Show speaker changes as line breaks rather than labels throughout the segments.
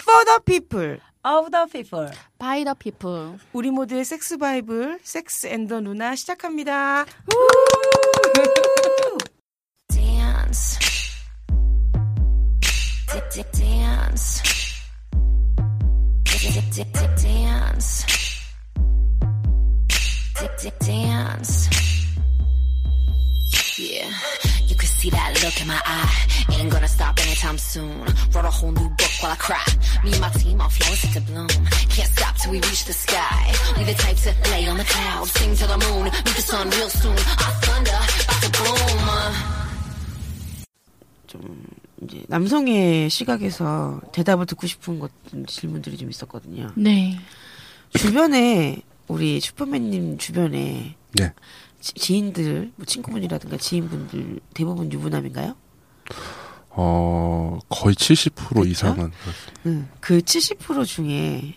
For the people.
of the people.
By the people.
우리 모두의 섹스 바이블, 섹스 앤더 누나 시작합니다.
dance. Dance. Dance. Dance. Yeah, you can see that look in my eye. Ain't gonna stop anytime soon. Wrote a whole new book while I cry. Me and my team, our flowers set to bloom. Can't stop till we reach the sky. We the type to lay on the clouds, sing to the moon, meet the sun real soon. Our thunder, about to boom.
좀 이제 남성의 시각에서 대답을 듣고 싶은 것 질문들이 좀 있었거든요.
네.
주변에 우리 슈퍼맨님 주변에
네.
지, 지인들, 뭐 친구분이라든가 지인분들 대부분 유부남인가요?
어, 거의 70%
그쵸?
이상은.
응. 그70% 중에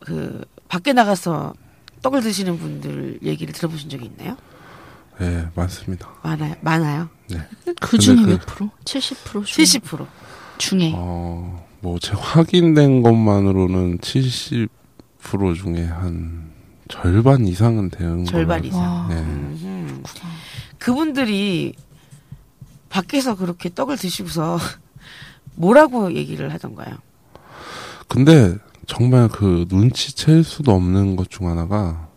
그 밖에 나가서 떡을 드시는 분들 얘기를 들어보신 적이 있나요?
네, 많습니다.
많아요. 많아요.
네.
그 중에
근데
몇 프로? 70% 중에.
70%.
중에.
어, 뭐, 제 확인된 것만으로는 70% 중에 한 절반 이상은 되는
절반
걸로.
이상.
와.
네.
음. 그분들이 밖에서 그렇게 떡을 드시고서 뭐라고 얘기를 하던가요?
근데 정말 그 눈치챌 수도 없는 것 중 하나가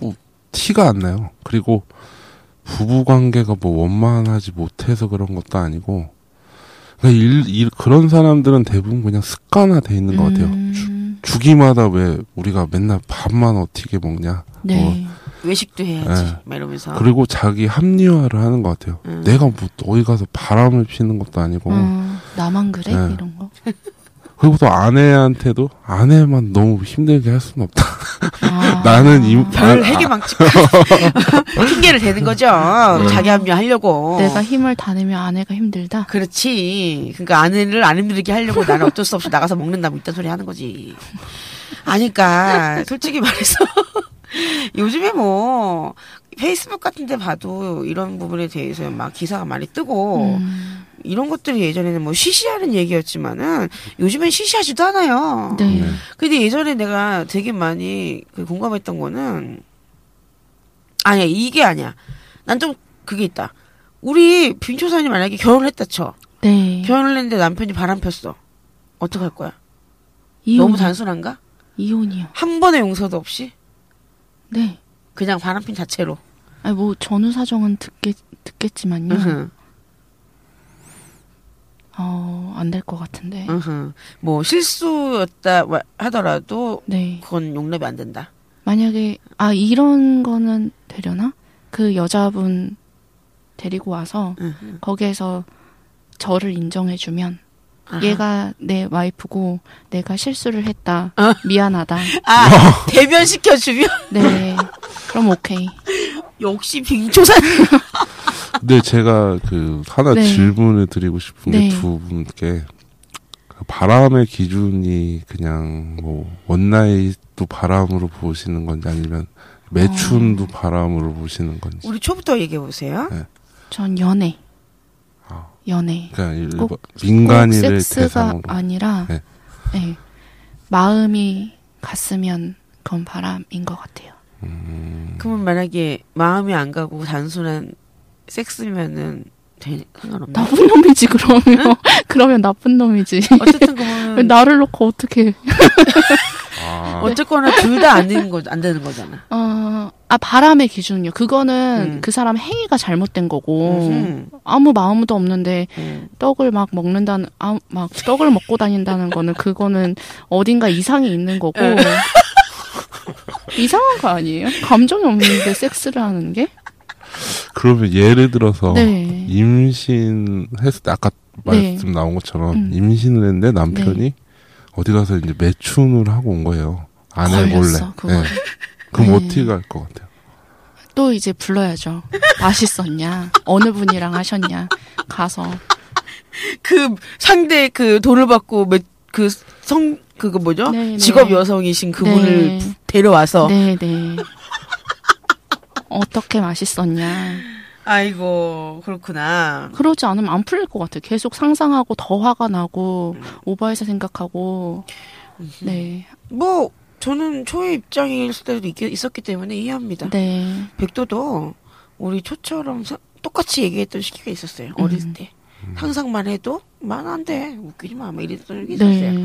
뭐 티가 안 나요. 그리고 부부 관계가 뭐 원만하지 못해서 그런 것도 아니고 그러니까 일, 일, 그런 사람들은 대부분 그냥 습관화돼 있는 것 같아요. 주,
음,
주기마다 왜 우리가 맨날 밥만 어떻게 먹냐.
네.
외식도 해야지.
네.
막 이러면서.
그리고 자기 합리화를 하는 것 같아요.
음.
내가 뭐 어디 가서 바람을 피는 것도 아니고
어, 나만 그래?
네.
이런 거.
그리고 또 아내한테도 아내만 너무 힘들게 할 수는 없다.
아.
나는 임,
별
아,
해계망측 핑계를 대는 거죠. 자기 합리화하려고.
내가 힘을 다 내면 아내가 힘들다.
그렇지. 그러니까 아내를 안 힘들게 하려고 나는 어쩔 수 없이 나가서 먹는다 뭐 이딴 소리 하는 거지. 아니까 솔직히 말해서 요즘에 뭐 페이스북 같은 데 봐도 이런 부분에 대해서 막 기사가 많이 뜨고
음,
이런 것들이 예전에는 뭐 시시하는 얘기였지만은 요즘엔 시시하지도 않아요.
네.
네.
근데 예전에 내가 되게 많이 그 공감했던 거는 아니야 이게 아니야. 난 좀 그게 있다. 우리 빈초사님 만약에 결혼을 했다 쳐.
네.
결혼을 했는데 남편이 바람 폈어. 어떡할 거야?
이혼.
너무 단순한가?
이혼이요.
한 번의 용서도 없이
네.
그냥 바람핀 자체로.
아니 뭐 전후 사정은 듣겠 듣겠지만요.
으흠,
어, 안 될 것 같은데.
으흠. 뭐 실수였다 와- 하더라도
네.
그건 용납이 안 된다.
만약에 아 이런 거는 되려나? 그 여자분 데리고 와서
으흠.
거기에서 저를 인정해주면
아하.
얘가 내 와이프고 내가 실수를 했다
어.
미안하다
아 대변 시켜주면
네 그럼 오케이
역시 빈초사 님.
근데 제가 그 하나
네.
질문을 드리고 싶은
네.
게두 분께 그 바람의 기준이 그냥 뭐 원나잇도 바람으로 보시는 건지 아니면 매춘도
어.
바람으로 보시는 건지.
우리 초부터 얘기해 보세요.
전 연애
아,
연애
그러니까
꼭- 꼭
민간인을
섹스가
대상으로.
아니라
네.
네. 마음이 갔으면 그건 바람인 것 같아요
음,
그러면 만약에 마음이 안 가고 단순한 섹스면은 되, 상관없나?
나쁜 놈이지 그러면 그러면 나쁜 놈이지
어쨌든
왜
그러면
나를 놓고 어떻게
아,
어쨌거나 둘 다 안 되는 거안 되는 거잖아.
어, 아 바람의 기준이요 그거는
음.
그 사람 행위가 잘못된 거고
음.
아무 마음도 없는데
음.
떡을 막 먹는다는 아, 막 떡을 먹고 다닌다는 거는 그거는 어딘가 이상이 있는 거고
네.
이상한 거 아니에요? 감정이 없는데 섹스를 하는 게?
그러면 예를 들어서
네.
임신했을 때 아까
네.
말씀 나온 것처럼
음.
임신을 했는데 남편이 어디 가서 이제 매춘을 하고 온 거예요. 몰래.
그거를.
네. 그럼
네.
어떻게 갈 것 같아요?
또 이제 불러야죠. 맛있었냐? 어느 분이랑 하셨냐? 가서
그 상대 그 돈을 받고 그 성 그거 뭐죠?
네, 네.
직업 여성이신 그분을
네.
부- 데려와서
네네 어떻게 맛있었냐?
아이고 그렇구나.
그러지 않으면 안 풀릴 것 같아요. 계속 상상하고 더 화가 나고 오버해서 생각하고 네,
뭐 저는 초의 입장일 때도 있, 있었기 때문에 이해합니다.
네,
백도도 우리 초처럼 사- 똑같이 얘기했던 시기가 있었어요.
음.
때. 상상만 해도 만안 돼. 웃기지 마. 막 이랬던 적이 있었어요.
네,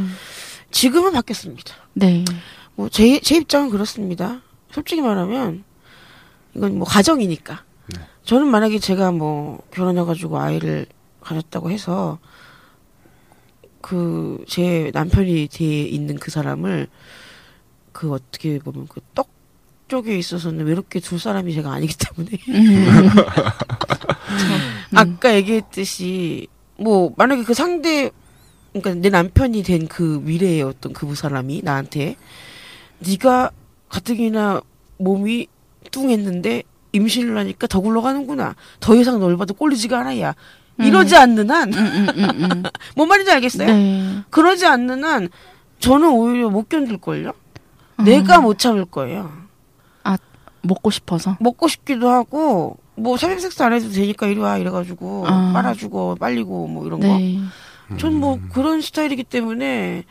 지금은 바뀌었습니다.
네,
뭐 제 제 입장은 그렇습니다. 솔직히 말하면 이건 뭐 가정이니까. 저는 만약에 제가 뭐 결혼해가지고 아이를 가졌다고 해서 그 제 남편이 뒤에 있는 그 사람을 그 어떻게 보면 그 떡 쪽에 있어서는 외롭게 둘 사람이 제가 아니기 때문에
음. 음.
아까 얘기했듯이 뭐 만약에 그 상대 그러니까 내 남편이 된 그 미래의 어떤 그 사람이 나한테 네가 가뜩이나 몸이 뚱했는데 임신을 하니까 더 굴러가는구나 더 이상 널 봐도 꼴리지가 않아야 이러지 않는 한뭔
음, 음, 음, 음.
말인지 알겠어요?
네.
그러지 않는 한 저는 오히려 못 견딜걸요? 내가 못 참을 거예요.
먹고 싶어서.
먹고 싶기도 하고 뭐 삼형섹스 안 해도 되니까 이리 와 이래가지고
아.
빨아주고 빨리고 뭐 이런 거.
네.
전뭐 그런 스타일이기 때문에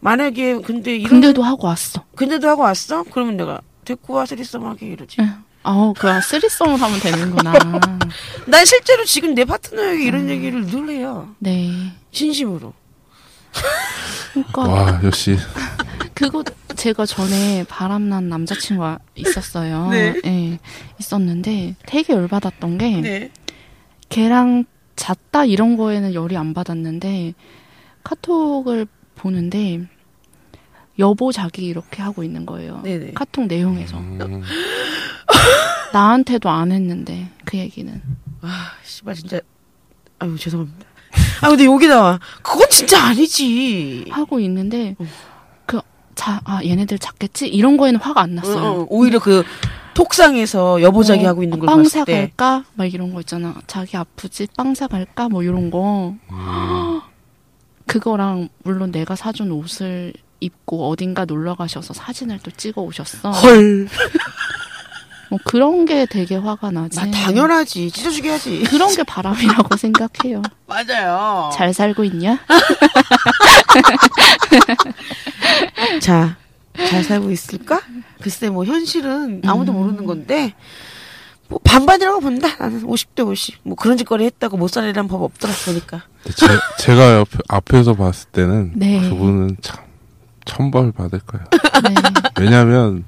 만약에 근데 이런
근데도 하고 왔어.
근데도 하고 왔어? 그러면 내가 데리고 와 쓰리썸 하게 이러지.
네. 아우, 그 쓰리썸을 하면 되는구나.
난 실제로 지금 내 파트너에게 이런 얘기를 늘 해요.
네.
진심으로.
그러니까
와 역시
그거 제가 전에 바람난 남자친구가 있었어요.
네.
예, 있었는데 되게 열받았던 게
네.
걔랑 잤다 이런 거에는 열이 안 받았는데 카톡을 보는데 여보 자기 이렇게 하고 있는 거예요.
네네.
카톡 내용에서
음,
나한테도 안 했는데 그 얘기는
아, 씨발 진짜. 아유 죄송합니다. 아 근데 여기 나와. 그건 진짜 아니지.
하고 있는데
어.
그자아 얘네들 잤겠지 이런 거에는 화가 안 났어요.
어, 어, 오히려 그 톡상에서 여보자기
어,
하고 있는
걸빵
봤을 때.
사갈까? 막 이런 거 있잖아. 자기 아프지? 빵 사 갈까? 뭐 이런 거.
음.
그거랑 물론 내가 사준 옷을 입고 어딘가 놀러 가셔서 사진을 또 찍어 오셨어.
헐.
뭐 그런 게 되게 화가 나지.
나 당연하지. 찢어주게 하지.
그런 게 바람이라고 생각해요.
맞아요.
잘 살고 있냐?
자, 잘 살고 있을까? 글쎄, 뭐, 현실은 아무도
음.
모르는 건데, 뭐, 반반이라고 본다. 나는 50대 50. 뭐, 그런 짓거리 했다고 못 살리라는 법 없더라, 보니까.
근데 제, 제가 옆에, 앞에서 봤을 때는
네.
그분은 참 천벌 받을 거예요.
네.
왜냐하면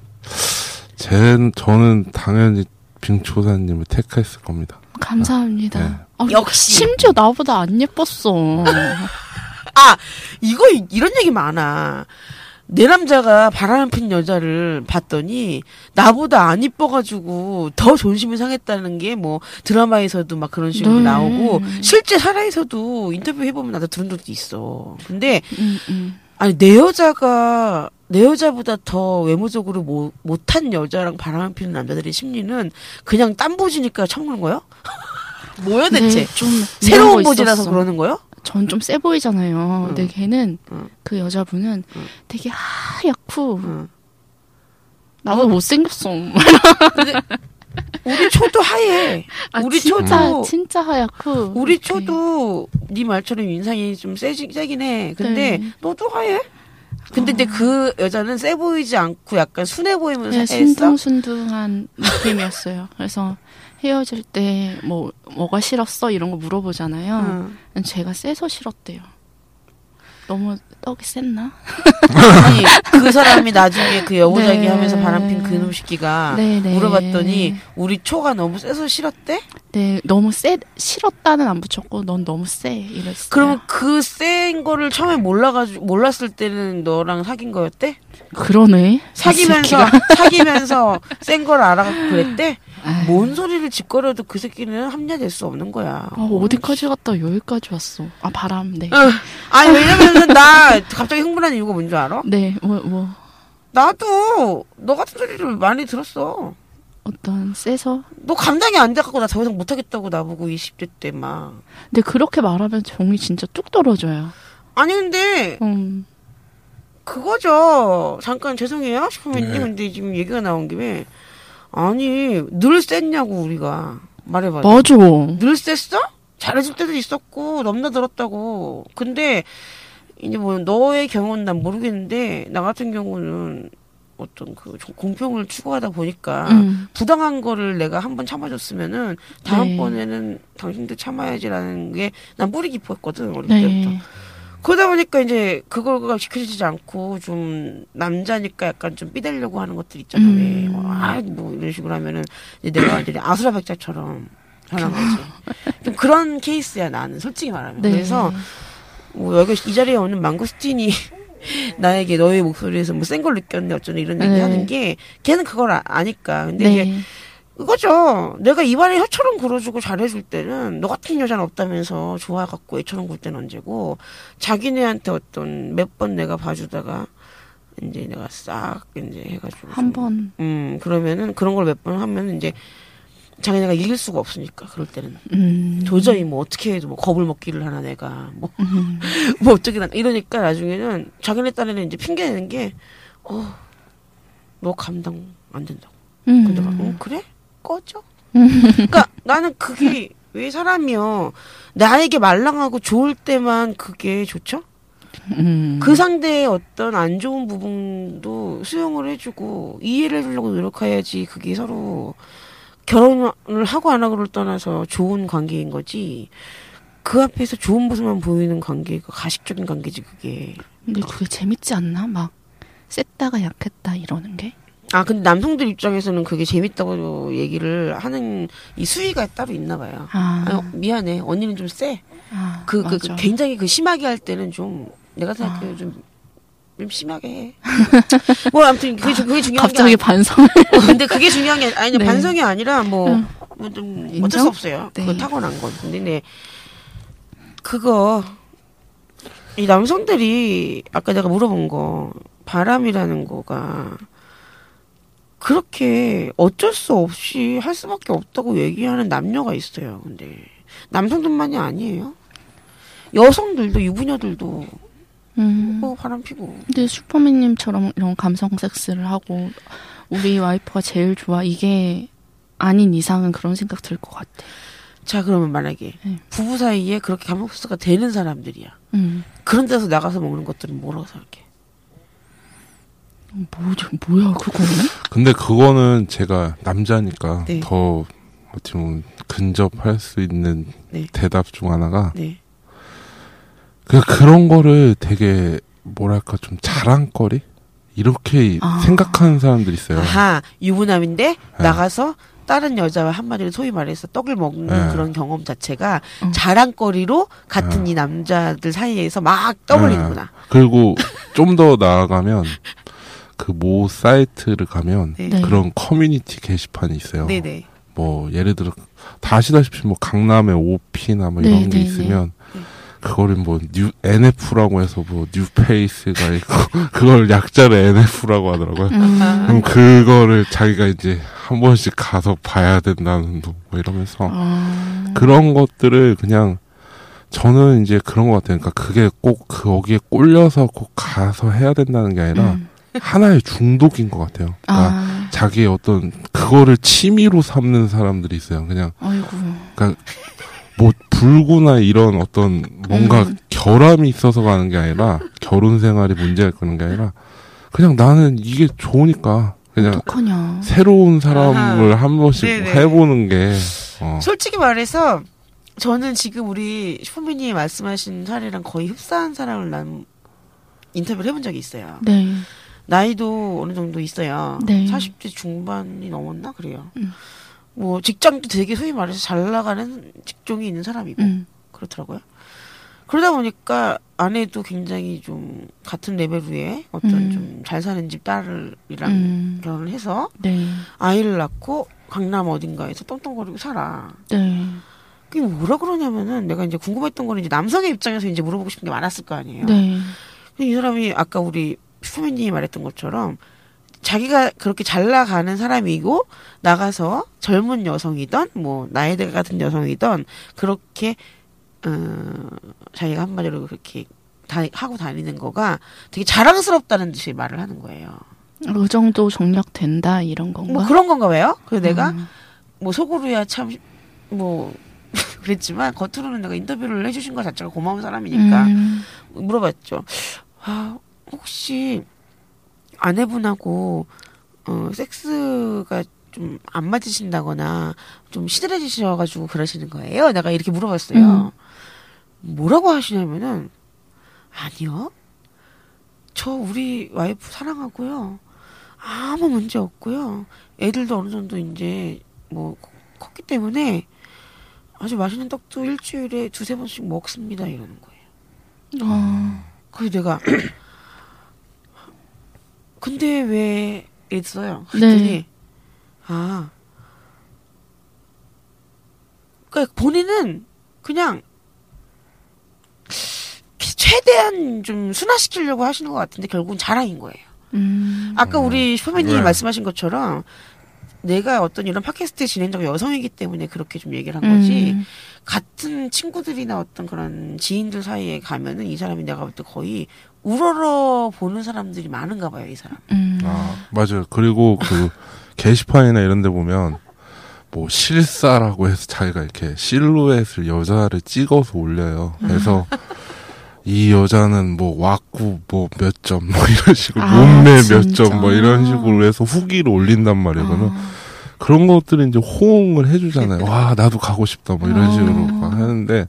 제 저는 당연히 빙초사님을 택했을 겁니다.
감사합니다.
네.
아,
역시.
심지어 나보다 안 예뻤어.
아, 이거, 이런 얘기 많아. 내 남자가 바람을 핀 여자를 봤더니 나보다 안 이뻐가지고 더 존심이 상했다는 게 뭐 드라마에서도 막 그런 식으로
네.
나오고 실제 살아에서도 인터뷰 해보면 나도 들은 적도 있어. 근데
음, 음.
아니 내 여자가 내 여자보다 더 외모적으로 못, 못한 여자랑 바람을 피는 남자들의 심리는 그냥 땀보지니까 참는 거요? 뭐야 대체?
네, 좀
새로운 보지라서. 그러는 거요?
전 좀 세 보이잖아요.
응.
근데 걔는
응.
그 여자분은
응.
되게 하얗고
응.
나보다 못생겼어.
우리 초도 하얘.
아,
우리
진짜
초도
진짜 하얗고
우리
이렇게.
초도 네 말처럼 인상이 좀 세지, 세긴 해. 근데
네.
너도 하얘. 근데 근데 그 여자는 세 보이지 않고 약간 순해 보이면서
네. 순둥순둥한 느낌이었어요. 그래서 헤어질 때 뭐 뭐가 싫었어 이런 거 물어보잖아요.
응.
제가 세서 싫었대요. 너무 떡이 셌나?
아니 그 사람이 나중에 그 여보자기
네.
하면서 바람핀 그놈 새끼가
네, 네.
물어봤더니 우리 초가 너무 세서 싫었대?
네, 너무 세 싫었다는 안 붙였고 넌 너무 세 이랬어요.
그러면 그센 거를 처음에 몰라가지고 몰랐을 때는 너랑 사귄 거였대?
그러네. 이
사귀면서. 사귀면서 센 걸 알아갖고 그랬대? 뭔 소리를 짓거려도 그 새끼는 합리화될 수 없는 거야.
아, 어디까지 갔다 여기까지 왔어. 아 바람. 네.
응. 아니 왜냐면 나 갑자기 흥분한 이유가 뭔 줄 알아?
네, 뭐 뭐
나도 너 같은 소리를 많이 들었어.
어떤 세서.
너 감당이 안 돼갖고 나 더 이상 못하겠다고 나보고 20대 때 막.
근데 그렇게 말하면 정이 진짜 뚝 떨어져요.
아니 근데
음.
그거죠. 잠깐 죄송해요 슈퍼맨님.
네.
근데 지금 얘기가 나온 김에 아니 늘 셌냐고 우리가. 말해봐.
맞아.
늘 셌어? 잘해줄 때도 있었고 넘나들었다고. 근데 이제 뭐 너의 경우는 난 모르겠는데 나 같은 경우는 어떤 그좀 공평을 추구하다 보니까
음.
부당한 거를 내가 한 번 참아줬으면은 다음번에는 당신도 참아야지라는 게 난 뿌리 깊었거든 어릴 때부터.
네.
그러다 보니까 이제 그거가 지켜지지 않고 좀 남자니까 약간 좀 삐대려고 하는 것들 있잖아
음.
왜. 뭐, 아, 뭐 이런 식으로 하면은 이제 내가 이제 아수라백자처럼 하는 거지. 좀 그런 케이스야 나는 솔직히 말하면.
네.
그래서 뭐 여기 이 자리에 오는 망고스틴이 나에게 너의 목소리에서 뭐 센 걸 느꼈는데 어쩌네 이런 얘기
네.
하는 게 걔는 그걸 아, 아니까. 근데 이제
네.
그거죠. 내가 입안에 혀처럼 굴어주고 잘해줄 때는 너 같은 여자는 없다면서 좋아갖고 애처럼 굴 때는 언제고 자기네한테 어떤 몇 번 내가 봐주다가 이제 내가 싹 이제 해가지고
한
좀,
번.
음 그러면은 그런 걸 몇 번 하면 이제 자기네가 이길 수가 없으니까 그럴 때는
음.
도저히 뭐 어떻게 해도 뭐 겁을 먹기를 하나 내가 뭐 뭐
음.
어떻게 나 이러니까 나중에는 자기네 딴에는 이제 핑계 내는 게 어 너 감당 안 된다고.
음.
근데 막, 어, 그래? 꺼져? 그러니까 나는 그게 왜 사람이요. 나에게 말랑하고 좋을 때만 그게 좋죠?
음.
그 상대의 어떤 안 좋은 부분도 수용을 해주고 이해를 해주려고 노력해야지 그게 서로 결혼을 하고 안 하고를 떠나서 좋은 관계인 거지. 그 앞에서 좋은 모습만 보이는 관계가 가식적인 관계지 그게.
근데 그게 재밌지 않나? 막 셌다가 약했다 이러는 게.
아 근데 남성들 입장에서는 그게 재밌다고 얘기를 하는 이 수위가 따로 있나 봐요.
아.
아유, 미안해. 언니는 좀 세.
아,
그, 그. 그 굉장히 그 심하게 할 때는 좀 내가 생각해도
아.
좀, 좀 심하게 해. 뭐 아무튼 그게, 주- 그게 중요한
갑자기
게
반성.
아니, 근데 그게 중요한 게 아니,
네.
반성이 아니라 뭐,
응.
뭐좀
인정?
어쩔 수 없어요.
네.
그거 타고난 건. 근데 네, 그거 이 남성들이 아까 내가 물어본 거 바람이라는 거가 그렇게 어쩔 수 없이 할 수밖에 없다고 얘기하는 남녀가 있어요. 근데 남성들만이 아니에요. 여성들도 유부녀들도
음.
뭐 바람 피고
근데 슈퍼맨님처럼 이런 감성 섹스를 하고 우리 와이프가 제일 좋아 이게 아닌 이상은 그런 생각 들 것 같아.
자 그러면 만약에
네.
부부 사이에 그렇게 감옥수가 되는 사람들이야.
음.
그런 데서 나가서 먹는 것들은 뭐라고 생각해?
뭐죠? 뭐야 그거는?
근데 그거는 제가 남자니까
네.
더 어떻게 보면 근접할 수 있는
네.
대답 중 하나가
네.
그 그런 거를 되게 뭐랄까 좀 자랑거리 이렇게
아.
생각하는 사람들이 있어요.
아하 유부남인데
네.
나가서 다른 여자와 한마디로 소위 말해서 떡을 먹는
네.
그런 경험 자체가
음.
자랑거리로 같은
네.
이 남자들 사이에서 막 떠올리는구나.
그리고 좀 더 나아가면 그 모 사이트를 가면
네.
네.
그런 커뮤니티 게시판이 있어요.
네네.
뭐 예를 들어 다 아시다시피 뭐 강남에 오피나 뭐
네,
이런 게
네,
있으면
네.
그거를 뭐 new NF라고 해서 뭐 new face가 있고 그걸 약자를 NF라고 하더라고요.
음.
그럼 그거를 자기가 이제 한 번씩 가서 봐야 된다는 둥, 뭐 이러면서
아.
그런 것들을 그냥 저는 이제 그런 것 같아요. 그러니까 그게 꼭 거기에 꼴려서 꼭 가서 해야 된다는 게 아니라
음.
하나의 중독인 것 같아요. 그러니까
아.
자기의 어떤 그거를 취미로 삼는 사람들이 있어요. 그냥
아이고.
뭐 불구나 이런 어떤 뭔가
음.
결함이 있어서 가는 게 아니라 결혼 생활이 문제가 그런 게 아니라 그냥 나는 이게 좋으니까 그냥
어떡하냐.
새로운 사람을 한 번씩
네네.
해보는 게 어.
솔직히 말해서 저는 지금 우리 슈퍼맨이 말씀하신 사례랑 거의 흡사한 사람을 난 인터뷰를 해본 적이 있어요.
네.
나이도 어느 정도 있어요.
네.
40대 중반이 넘었나 그래요.
음.
뭐 직장도 되게 소위 말해서 잘 나가는 직종이 있는 사람이고
음.
그렇더라고요. 그러다 보니까 아내도 굉장히 좀 같은 레벨 위에 어떤
음.
좀잘 사는 집 딸이랑
음.
결혼을 해서
네.
아이를 낳고 강남 어딘가에서 똥똥거리고 살아.
네.
그게 뭐라 그러냐면은 내가 이제 궁금했던 거는 이제 남성의 입장에서 이제 물어보고 싶은 게 많았을 거 아니에요.
네.
근데 이 사람이 아까 우리 슈퍼맨님이 말했던 것처럼 자기가 그렇게 잘 나가는 사람이고 나가서 젊은 여성이던 뭐 나이대 같은 여성이던 그렇게 어 자기가 한마디로 그렇게 다 하고 다니는 거가 되게 자랑스럽다는 듯이 말을 하는 거예요.
그 정도 정력 된다 이런 건가?
뭐 그런 건가 왜요? 그래서 내가
음.
뭐 속으로야 참 뭐 그랬지만 겉으로는 내가 인터뷰를 해주신 것 자체가 고마운 사람이니까
음.
물어봤죠. 아 혹시 아내분하고 어 섹스가 좀 안 맞으신다거나 좀 시들해지셔가지고 그러시는 거예요? 내가 이렇게 물어봤어요. 뭐라고 하시냐면은 아니요. 저 우리 와이프 사랑하고요. 아무 문제 없고요. 애들도 어느 정도 이제 뭐 컸기 때문에 아주 맛있는 떡도 일주일에 두세 번씩 먹습니다. 이러는 거예요.
어.
그래서 내가 근데 왜 이랬어요.
네.
그랬더니 아 그러니까 본인은 그냥 최대한 좀 순화시키려고 하시는 것 같은데 결국은 자랑인 거예요.
음.
아까 우리 슈퍼맨님이
네.
말씀하신 것처럼 내가 어떤 이런 팟캐스트 진행자가 여성이기 때문에 그렇게 좀 얘기를 한 거지
음.
같은 친구들이나 어떤 그런 지인들 사이에 가면은 이 사람이 내가 볼 때 거의 우러러 보는 사람들이 많은가 봐요 이 사람.
음.
아, 맞아요. 그리고 그 게시판이나 이런 데 보면 뭐 실사라고 해서 자기가 이렇게 실루엣을 여자를 찍어서 올려요. 그래서 이 여자는 뭐 왁구 뭐몇 점 뭐 이런 식으로
아,
몸매 몇? 점 뭐 이런 식으로 해서 후기를 올린단 말이에요. 그러면
아.
그런 것들이 이제 호응을 해주잖아요. 와 나도 가고 싶다 뭐 이런
어.
식으로 막 하는데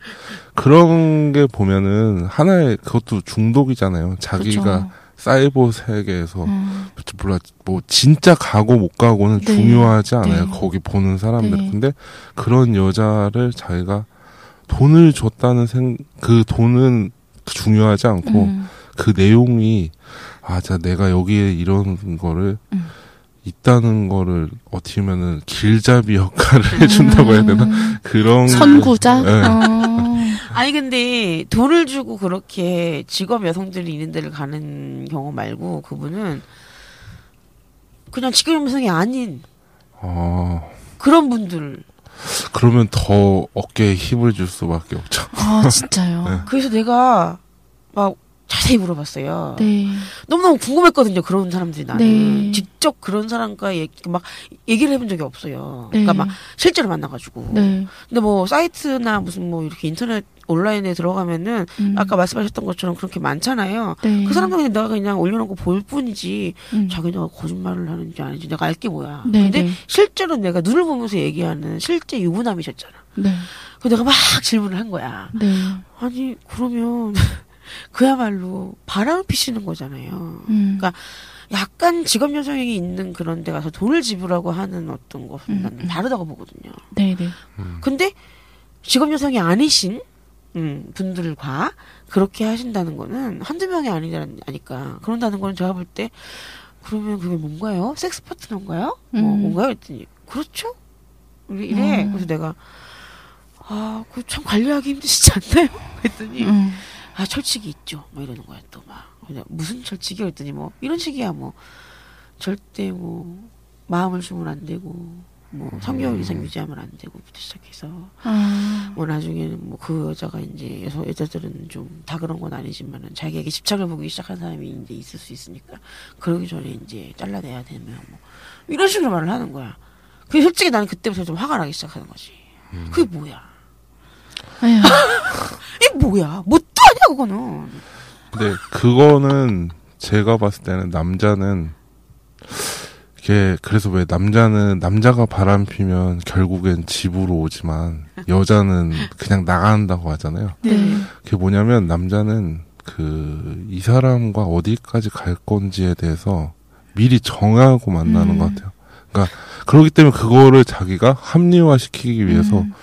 그런 게 보면은 하나의 그것도 중독이잖아요. 자기가
그렇죠.
사이버 세계에서
음.
몰라 뭐 진짜 가고 못 가고는
네.
중요하지 않아요.
네.
거기 보는 사람들.
네.
근데 그런 여자를 자기가 돈을 줬다는 생 그 돈은 중요하지 않고
음.
그 내용이 아, 자 내가 여기에 이런 거를
음.
있다는 거를 어떻게 보면은 길잡이 역할을 해준다고 해야 되나
음.
그런
선구자?
네.
어.
아니 근데 돈을 주고 그렇게 직업 여성들이 있는 데를 가는 경우 말고 그분은 그냥 직업 여성이 아닌
어
그런 분들.
그러면 더 어깨에 힘을 줄 수밖에 없죠.
아, 진짜요?
네.
그래서 내가 막 자세히 물어봤어요.
네.
너무너무 궁금했거든요. 그런 사람들이 나는
네.
직접 그런 사람과 얘기, 막 얘기를 해본 적이 없어요.
네.
그러니까 막 실제로 만나가지고.
네.
근데 뭐 사이트나 무슨 뭐 이렇게 인터넷 온라인에 들어가면은
음.
아까 말씀하셨던 것처럼 그렇게 많잖아요.
네.
그 사람들은 내가 그냥 올려놓고 볼 뿐이지
음.
자기네가 거짓말을 하는지 아닌지 내가 알게 뭐야.
네,
근데
네.
실제로 내가 눈을 보면서 얘기하는 실제 유부남이셨잖아.
네.
그 내가 막 질문을 한 거야.
네.
아니 그러면 그야말로 바람을 피시는 거잖아요.
음.
그러니까 약간 직업 여성이 있는 그런 데 가서 돈을 지불하고 하는 어떤 것은
음,
나는
음.
다르다고 보거든요.
네, 네.
근데 직업 여성이 아니신 음, 분들과 그렇게 하신다는 거는 한두 명이 아니니까 그런다는 거는 제가 볼 때 그러면 그게 뭔가요? 섹스 파트너인가요? 뭐
음.
뭔가요? 했더니 그렇죠? 이래.
음.
그래서 내가 아, 그 참 관리하기 힘드시지 않나요? 했더니
음.
아 철칙이 있죠. 뭐 이러는 거야 또 막. 그냥 무슨 철칙이 했더니 뭐 이런 식이야 뭐 절대 뭐 마음을 주면 안 되고 뭐 3개월 이상 유지하면 안 되고부터 시작해서
아.
뭐 나중에는 뭐 그 여자가 이제 여성 여자들은 좀 다 그런 건 아니지만은 자기에게 집착을 보기 시작한 사람이 이제 있을 수 있으니까 그러기 전에 이제 잘라내야 되면 뭐 이런 식으로 말을 하는 거야. 그 솔직히 나는 그때부터 좀 화가 나기 시작하는 거지. 그게 뭐야? 이게 뭐야? 뭐또 아니야 그거는.
근데 그거는 제가 봤을 때는 남자는 이게 그래서 왜 남자는 남자가 바람 피면 결국엔 집으로 오지만 여자는 그냥 나간다고 하잖아요.
네.
그게 뭐냐면 남자는 그 이 사람과 어디까지 갈 건지에 대해서 미리 정하고 만나는
음.
것 같아요. 그러니까 그렇기 때문에 그거를 자기가 합리화시키기 위해서
음.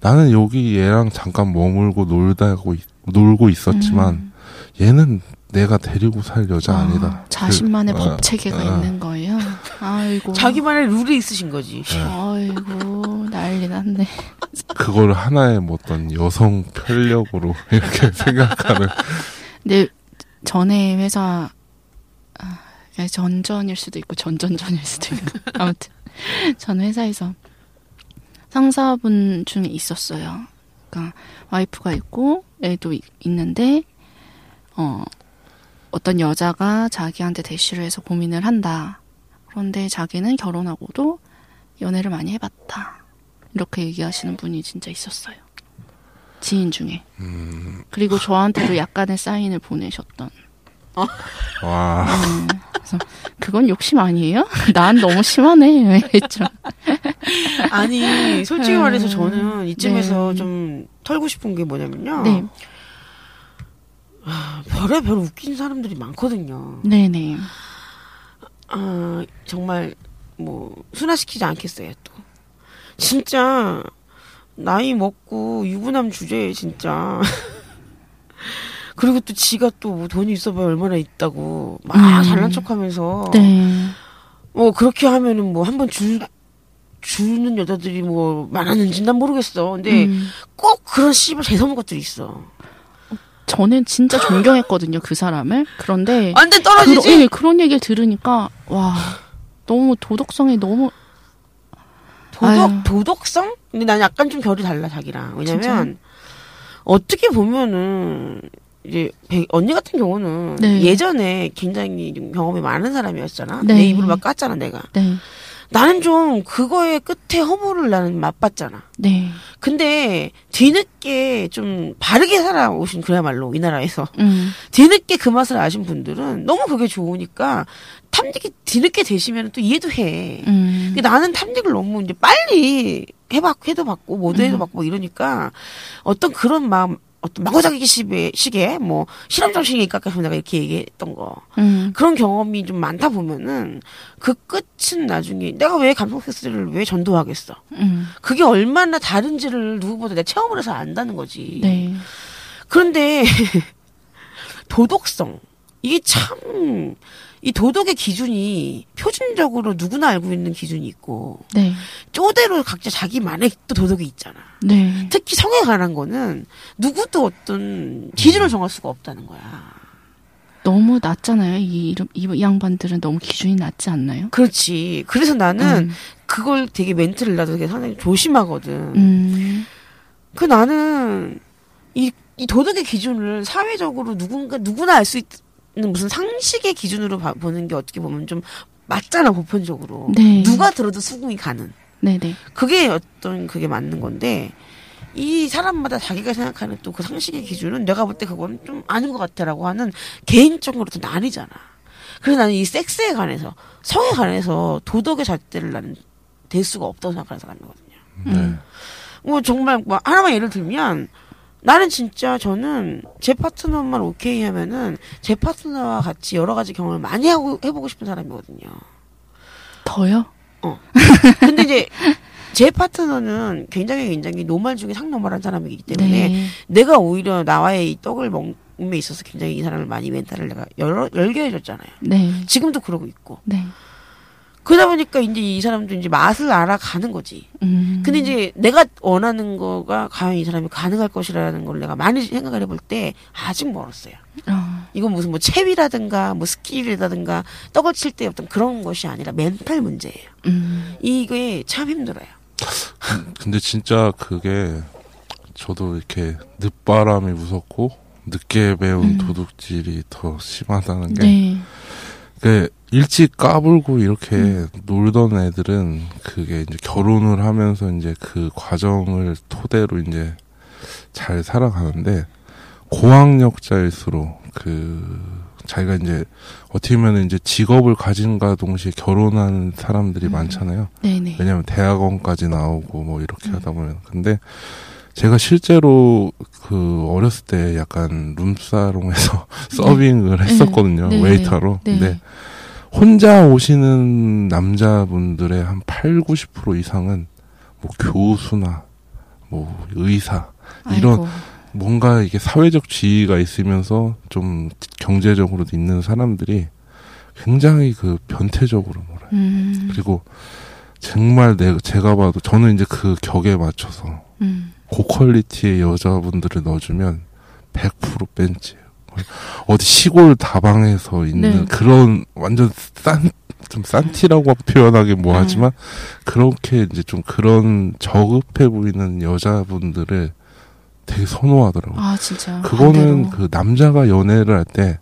나는 여기 얘랑 잠깐 머물고 놀다고 있- 놀고 있었지만
음.
얘는 내가 데리고 살 여자
아,
아니다.
자신만의
그,
법
어,
체계가
어.
있는 거예요. 아이고.
자기만의 룰이 있으신 거지.
네.
아이고 난리 났네.
그걸 하나의 뭐 어떤 여성 편력으로 이렇게 생각하는
근데 전에 회사 아, 전전일 수도 있고 전전전일 수도 있고 아무튼 전 회사에서 상사분 중에 있었어요. 그러니까 와이프가 있고 애도 이- 있는데 어 어떤 여자가 자기한테 대시를 해서 고민을 한다. 그런데 자기는 결혼하고도 연애를 많이 해봤다. 이렇게 얘기하시는 분이 진짜 있었어요. 지인 중에.
음,
그리고 저한테도 약간의 사인을 보내셨던.
와,
음, 그래서 그건 욕심 아니에요? 난 너무 심하네. 했죠.
아니 솔직히
음,
말해서 저는 이쯤에서
네.
좀 털고 싶은 게 뭐냐면요.
네,
별의별 웃긴 사람들이 많거든요.
네, 네.
아 정말 뭐 순화시키지 않겠어요 또. 진짜 나이 먹고 유부남 주제에 진짜. 그리고 또 지가 또 뭐 돈이 있어봐야 얼마나 있다고 막
음.
잘난 척하면서
네.
뭐 그렇게 하면은 뭐 한번 줄 주는 여자들이 뭐 많았는지 난 모르겠어. 근데
음,
꼭 그런 씨발 재수없는 것들이 있어.
저는 진짜 존경했거든요, 그 사람을. 그런데.
완전
그러,
떨어지지.
예, 그런 얘기를 들으니까, 와, 너무 도덕성이 너무,
도덕
아유.
도덕성? 근데 난 약간 좀 결이 달라 자기랑. 왜냐면
진짜요?
어떻게 보면은 이제 배- 언니 같은 경우는
네.
예전에 굉장히 좀 경험이 많은 사람이었잖아.
네.
내 입으로 막 깠잖아 내가.
네,
나는 좀 그거의 끝에 허물을 나는 맛봤잖아.
네.
근데 뒤늦게 좀 바르게 살아오신 그야말로 이 나라에서
음,
뒤늦게 그 맛을 아신 분들은 너무 그게 좋으니까 탐닉이 뒤늦게 되시면 또 이해도 해.
음.
근데 나는 탐닉을 너무 이제 빨리 해봤 해도 받고 모두 해도
음.
받고 뭐 이러니까 어떤 그런 마음 어떤 마구자기 시에 시계 뭐 실험 정신이 입각해서 내가 이렇게 얘기했던 거.
음,
그런 경험이 좀 많다 보면은 그 끝은 나중에 내가 왜 감성 섹스를 왜 전도하겠어?
음.
그게 얼마나 다른지를 누구보다 내가 체험을 해서 안다는 거지.
네.
그런데 도덕성 이게 참 이 도덕의 기준이 표준적으로 누구나 알고 있는 기준이 있고
네.
쪼대로 각자 자기만의 또 도덕이 있잖아.
네.
특히 성에 관한 거는 누구도 어떤 기준을 정할 수가 없다는 거야.
너무 낮잖아요. 이, 이, 이 양반들은 너무 기준이 낮지 않나요?
그렇지. 그래서 나는
음.
그걸 되게 멘트를 나도 되게 상당히 조심하거든.
음,
그 나는 이, 이 도덕의 기준을 사회적으로 누군가 누구나 알 수 있는 무슨 상식의 기준으로 봐- 보는 게 어떻게 보면 좀 맞잖아 보편적으로.
네.
누가 들어도 수긍이 가는.
네네.
그게 어떤 그게 맞는 건데 이 사람마다 자기가 생각하는 또 그 상식의 기준은 내가 볼 때 그건 좀 아닌 것 같아라고 하는 개인적으로 또 나뉘잖아. 그래서 나는 이 섹스에 관해서 성에 관해서 도덕의 잣대를 나는 될 수가 없다고 생각하는 사람이거든요.
네.
음.
뭐 정말 뭐 하나만 예를 들면 나는 진짜 저는 제 파트너만 오케이 하면은 제 파트너와 같이 여러 가지 경험을 많이 하고 해보고 싶은 사람이거든요.
더요?
근데 이제 제 파트너는 굉장히 굉장히 노말 중에 상노말한 사람이기 때문에
네.
내가 오히려 나와의 이 떡을 먹음에 있어서 굉장히 이 사람을 많이 멘탈을 내가 열어, 열게 해줬잖아요.
네.
지금도 그러고 있고.
네.
그러다 보니까 이제 이 사람도 이제 맛을 알아가는 거지.
음.
근데 이제 내가 원하는 거가 과연 이 사람이 가능할 것이라는 걸 내가 많이 생각을 해볼 때 아직 멀었어요.
어,
이건 무슨 뭐 체위라든가 뭐 스킬이라든가 떡을 칠 때 어떤 그런 것이 아니라 멘탈 문제예요.
음.
이게 참 힘들어요.
근데 진짜 그게 저도 이렇게 늦바람이 무섭고 늦게 배운
음.
도둑질이 더 심하다는 게
네.
그 일찍 까불고 이렇게
음.
놀던 애들은 그게 이제 결혼을 하면서 이제 그 과정을 토대로 이제 잘 살아가는데 고학력자일수록 그 자기가 이제 어떻게 보면 이제 직업을 가진과 동시에 결혼한 사람들이
음.
많잖아요.
네네.
왜냐면 대학원까지 나오고 뭐 이렇게
음.
하다 보면 근데 제가 실제로 그 어렸을 때 약간 룸사롱에서 서빙을 했었거든요
네.
웨이터로
네.
근데 혼자 오시는 남자분들의 한 8, 90% 이상은 뭐 교수나 뭐 의사 이런
아이고.
뭔가 이게 사회적 지위가 있으면서 좀 경제적으로도 있는 사람들이 굉장히 그 변태적으로 몰아요.
음.
그리고 정말 내 제가 봐도 저는 이제 그 격에 맞춰서
음.
고퀄리티의 여자분들을 넣어주면 100% 벤치예요. 어디 시골 다방에서 있는
네.
그런 완전 싼, 좀 싼티라고 표현하기
음.
뭐하지만 그렇게 이제 좀 그런 저급해 보이는 여자분들을 되게 선호하더라고요.
아 진짜.
그거는
반대로.
그 남자가 연애를 할 때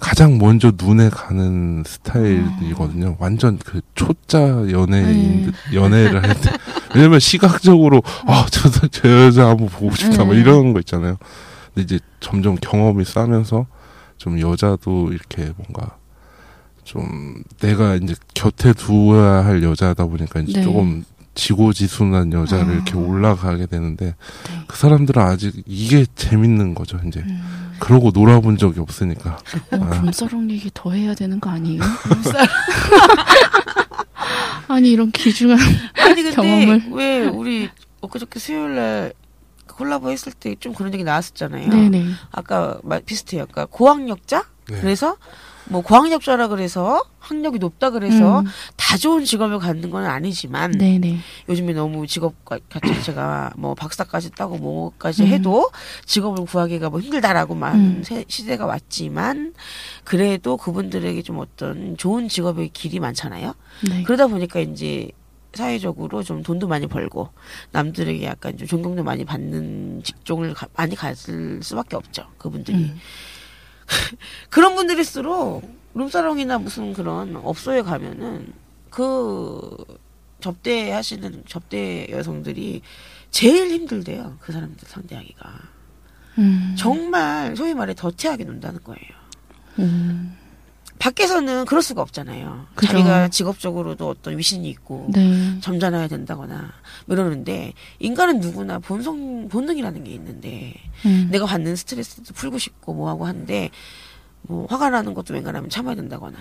가장 먼저 눈에 가는 스타일이거든요. 완전 그 초짜 연예인 연애를 할 때. 왜냐면 시각적으로 아저 저 여자 한번 보고 싶다 막
네.
이런 거 있잖아요. 근데 이제 점점 경험이 쌓면서 좀 여자도 이렇게 뭔가 좀 내가 이제 곁에 두어야 할 여자다 보니까 이제
네.
조금 지고지순한 여자를
아.
이렇게 올라가게 되는데
네.
그 사람들은 아직 이게 재밌는 거죠 이제
음.
그러고 놀아본 적이 없으니까
어,
아.
룸사롱 얘기 더 해야 되는 거 아니에요? 아니 이런 귀중한
아니 근데
경험을.
왜 우리 엊그저께 수요일 날 콜라보 했을 때 좀 그런 얘기 나왔었잖아요.
네네
아까 말 비슷해요. 아까 고학력자?
네.
그래서 뭐 고학력자라 그래서 학력이 높다 그래서
음,
다 좋은 직업을 갖는 건 아니지만
네네
요즘에 너무 직업 가- 자체가 뭐 박사까지 따고 뭐까지
음.
해도 직업을 구하기가 뭐 힘들다라고 만
음.
세- 시대가 왔지만 그래도 그분들에게 좀 어떤 좋은 직업의 길이 많잖아요.
네.
그러다 보니까 이제 사회적으로 좀 돈도 많이 벌고 남들에게 약간 좀 존경도 많이 받는 직종을 가- 많이 가질 수밖에 없죠. 그분들이.
음.
그런 분들일수록 룸사롱이나 무슨 그런 업소에 가면은 그 접대하시는 접대 여성들이 제일 힘들대요. 그 사람들 상대하기가.
음.
정말 소위 말해 더티하게 논다는 거예요.
음.
밖에서는 그럴 수가 없잖아요.
그죠.
자기가 직업적으로도 어떤 위신이 있고
네.
점잖아야 된다거나 뭐 이러는데 인간은 누구나 본성 본능이라는 게 있는데
음.
내가 받는 스트레스도 풀고 싶고 뭐 하고 하는데 뭐 화가 나는 것도 웬간하면 참아야 된다거나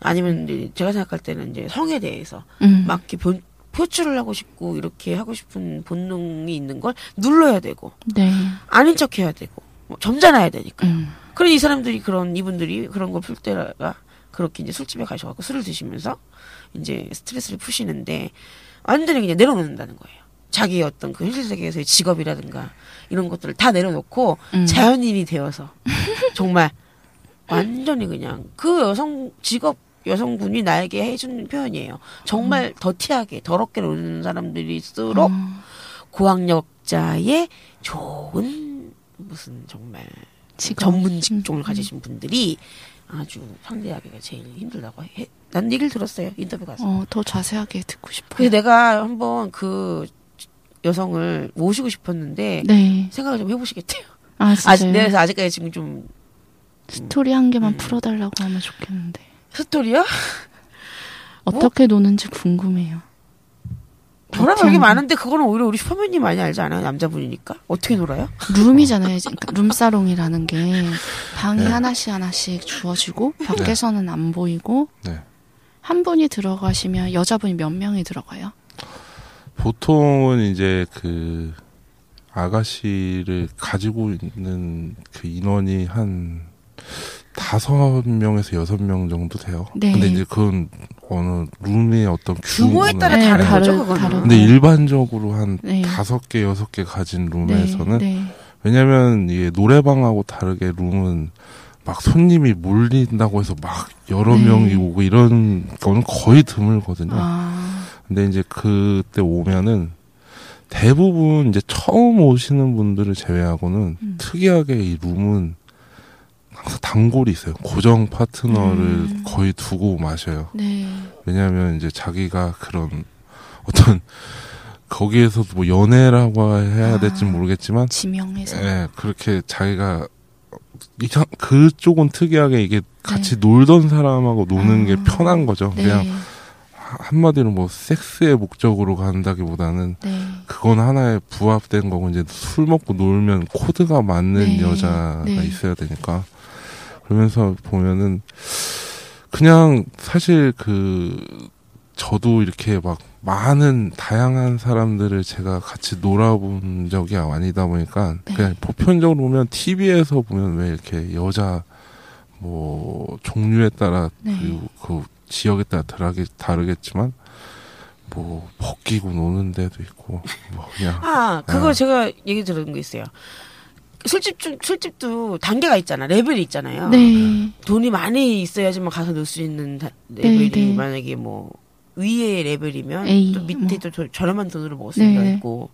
아니면 이제 제가 생각할 때는 이제 성에 대해서
음.
막 이렇게 본- 표출을 하고 싶고 이렇게 하고 싶은 본능이 있는 걸 눌러야 되고
네.
아닌 척 해야 되고 뭐 점잖아야 되니까
음.
그런 이 사람들이 그런 이분들이 그런 걸풀 때가 그렇게 이제 술집에 가셔갖고 술을 드시면서 이제 스트레스를 푸시는데 완전히 그냥 내려놓는다는 거예요. 자기의 어떤 그 현실 세계에서의 직업이라든가 이런 것들을 다 내려놓고
음.
자연인이 되어서 정말 완전히 그냥 그 여성 직업 여성분이 나에게 해주는 표현이에요. 정말 더티하게 더럽게 노는 사람들일수록
음.
고학력자의 좋은 무슨 정말
직업.
전문 직종을
음,
가지신 분들이 아주 상대하기가 제일 힘들다고 해. 난 얘기를 들었어요 인터뷰 가서.
어, 더 자세하게 듣고 싶어요.
그래서 내가 한번 그 여성을 모시고 싶었는데
네.
생각을 좀 해보시겠대요.
아, 진짜요?
내가 아직까지 지금 좀
스토리 한 개만
음.
풀어달라고 하면 좋겠는데.
스토리야?
어떻게 노는지 궁금해요.
저랑
하는-
많은데 그거는 오히려 우리 슈퍼맨님 많이 알지 않아요? 남자분이니까 어떻게 놀아요?
룸이잖아요. 그러니까 룸사롱이라는 게 방이
네.
하나씩 하나씩 주어지고 밖에서는 안 보이고
네.
한 분이 들어가시면 여자분이 몇 명이 들어가요?
보통은 이제 그 아가씨를 가지고 있는 그 인원이 한 다섯 명에서 여섯 명 정도 돼요.
네.
근데 이제 그건 어느 룸의 어떤
규모에 따라
네,
다른
다른-
거죠, 그거는.
다른-
근데 일반적으로 한
네.
다섯 개 여섯 개 가진
네,
룸에서는
네.
왜냐면 이게 노래방하고 다르게 룸은 막 손님이 몰린다고 해서 막 여러
네.
명이 오고 이런 거는 거의 드물거든요.
아,
근데 이제 그때 오면은 대부분 이제 처음 오시는 분들을 제외하고는
음.
특이하게 이 룸은 항상 단골이 있어요. 고정 파트너를
음.
거의 두고 마셔요.
네.
왜냐하면 이제 자기가 그런 어떤 거기에서도 뭐 연애라고 해야
아.
될지 모르겠지만
지명해서.
예, 그렇게 자기가 이상 그쪽은 특이하게 이게 같이
네.
놀던 사람하고 노는 게
아.
편한 거죠.
네.
그냥 하- 한마디로 뭐 섹스의 목적으로 간다기보다는
네.
그건 하나의 부합된 거고 이제 술 먹고 놀면 코드가 맞는
네.
여자가
네.
있어야 되니까 그러면서 보면은 그냥 사실 그 저도 이렇게 막 많은 다양한 사람들을 제가 같이 놀아본 적이 아니다 보니까
네.
그냥 보편적으로 보면 TV에서 보면 왜 이렇게 여자 뭐 종류에 따라
네.
그리고 그 지역에 따라 다르게, 다르겠지만 뭐 벗기고 노는 데도 있고 뭐 그냥
아, 그거
아.
제가 얘기 들은 거 있어요. 술집 중 술집도 단계가 있잖아. 레벨이 있잖아요.
네.
돈이 많이 있어야지만 가서 넣을 수 있는 다- 레벨이
네.
만약에 뭐 위의 레벨이면
A,
또 밑에
뭐.
또 저- 저렴한 돈으로 먹을 수가
네.
있고.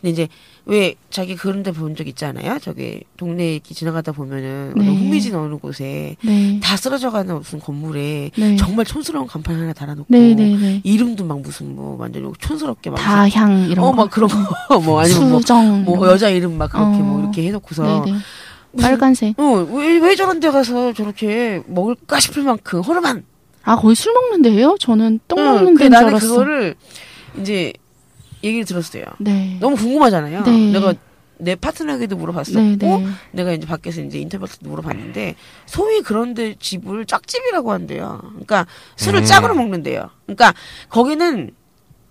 근데 이제 왜 자기 그런 데 본 적 있잖아요. 저기 동네에 이렇게 지나가다 보면은
네.
흥미진 어느 곳에
네.
다 쓰러져가는 무슨 건물에
네.
정말 촌스러운 간판 하나 달아놓고
네, 네, 네.
이름도 막 무슨 뭐 완전 촌스럽게 막
다향 이런
어,
거.
막 그런 거. 뭐 아니면 뭐,
수정.
뭐
이런
여자 이름 막 그렇게
어.
뭐 이렇게 해놓고서. 무슨-
빨간색.
어, 왜, 왜 저런 데 가서 저렇게 먹을까 싶을 만큼 허름한.
아, 거기 술 먹는 데예요? 저는 똥
응,
먹는 데인 줄
나는
알았어.
그거를 이제 얘기를 들었어요.
네.
너무 궁금하잖아요.
네.
내가 내 파트너에게도 물어봤었고,
네, 네.
내가 이제 밖에서 이제 인터뷰 때도 물어봤는데, 소위 그런데 집을 짝집이라고 한대요. 그러니까 술을
음.
짝으로 먹는데요. 그러니까 거기는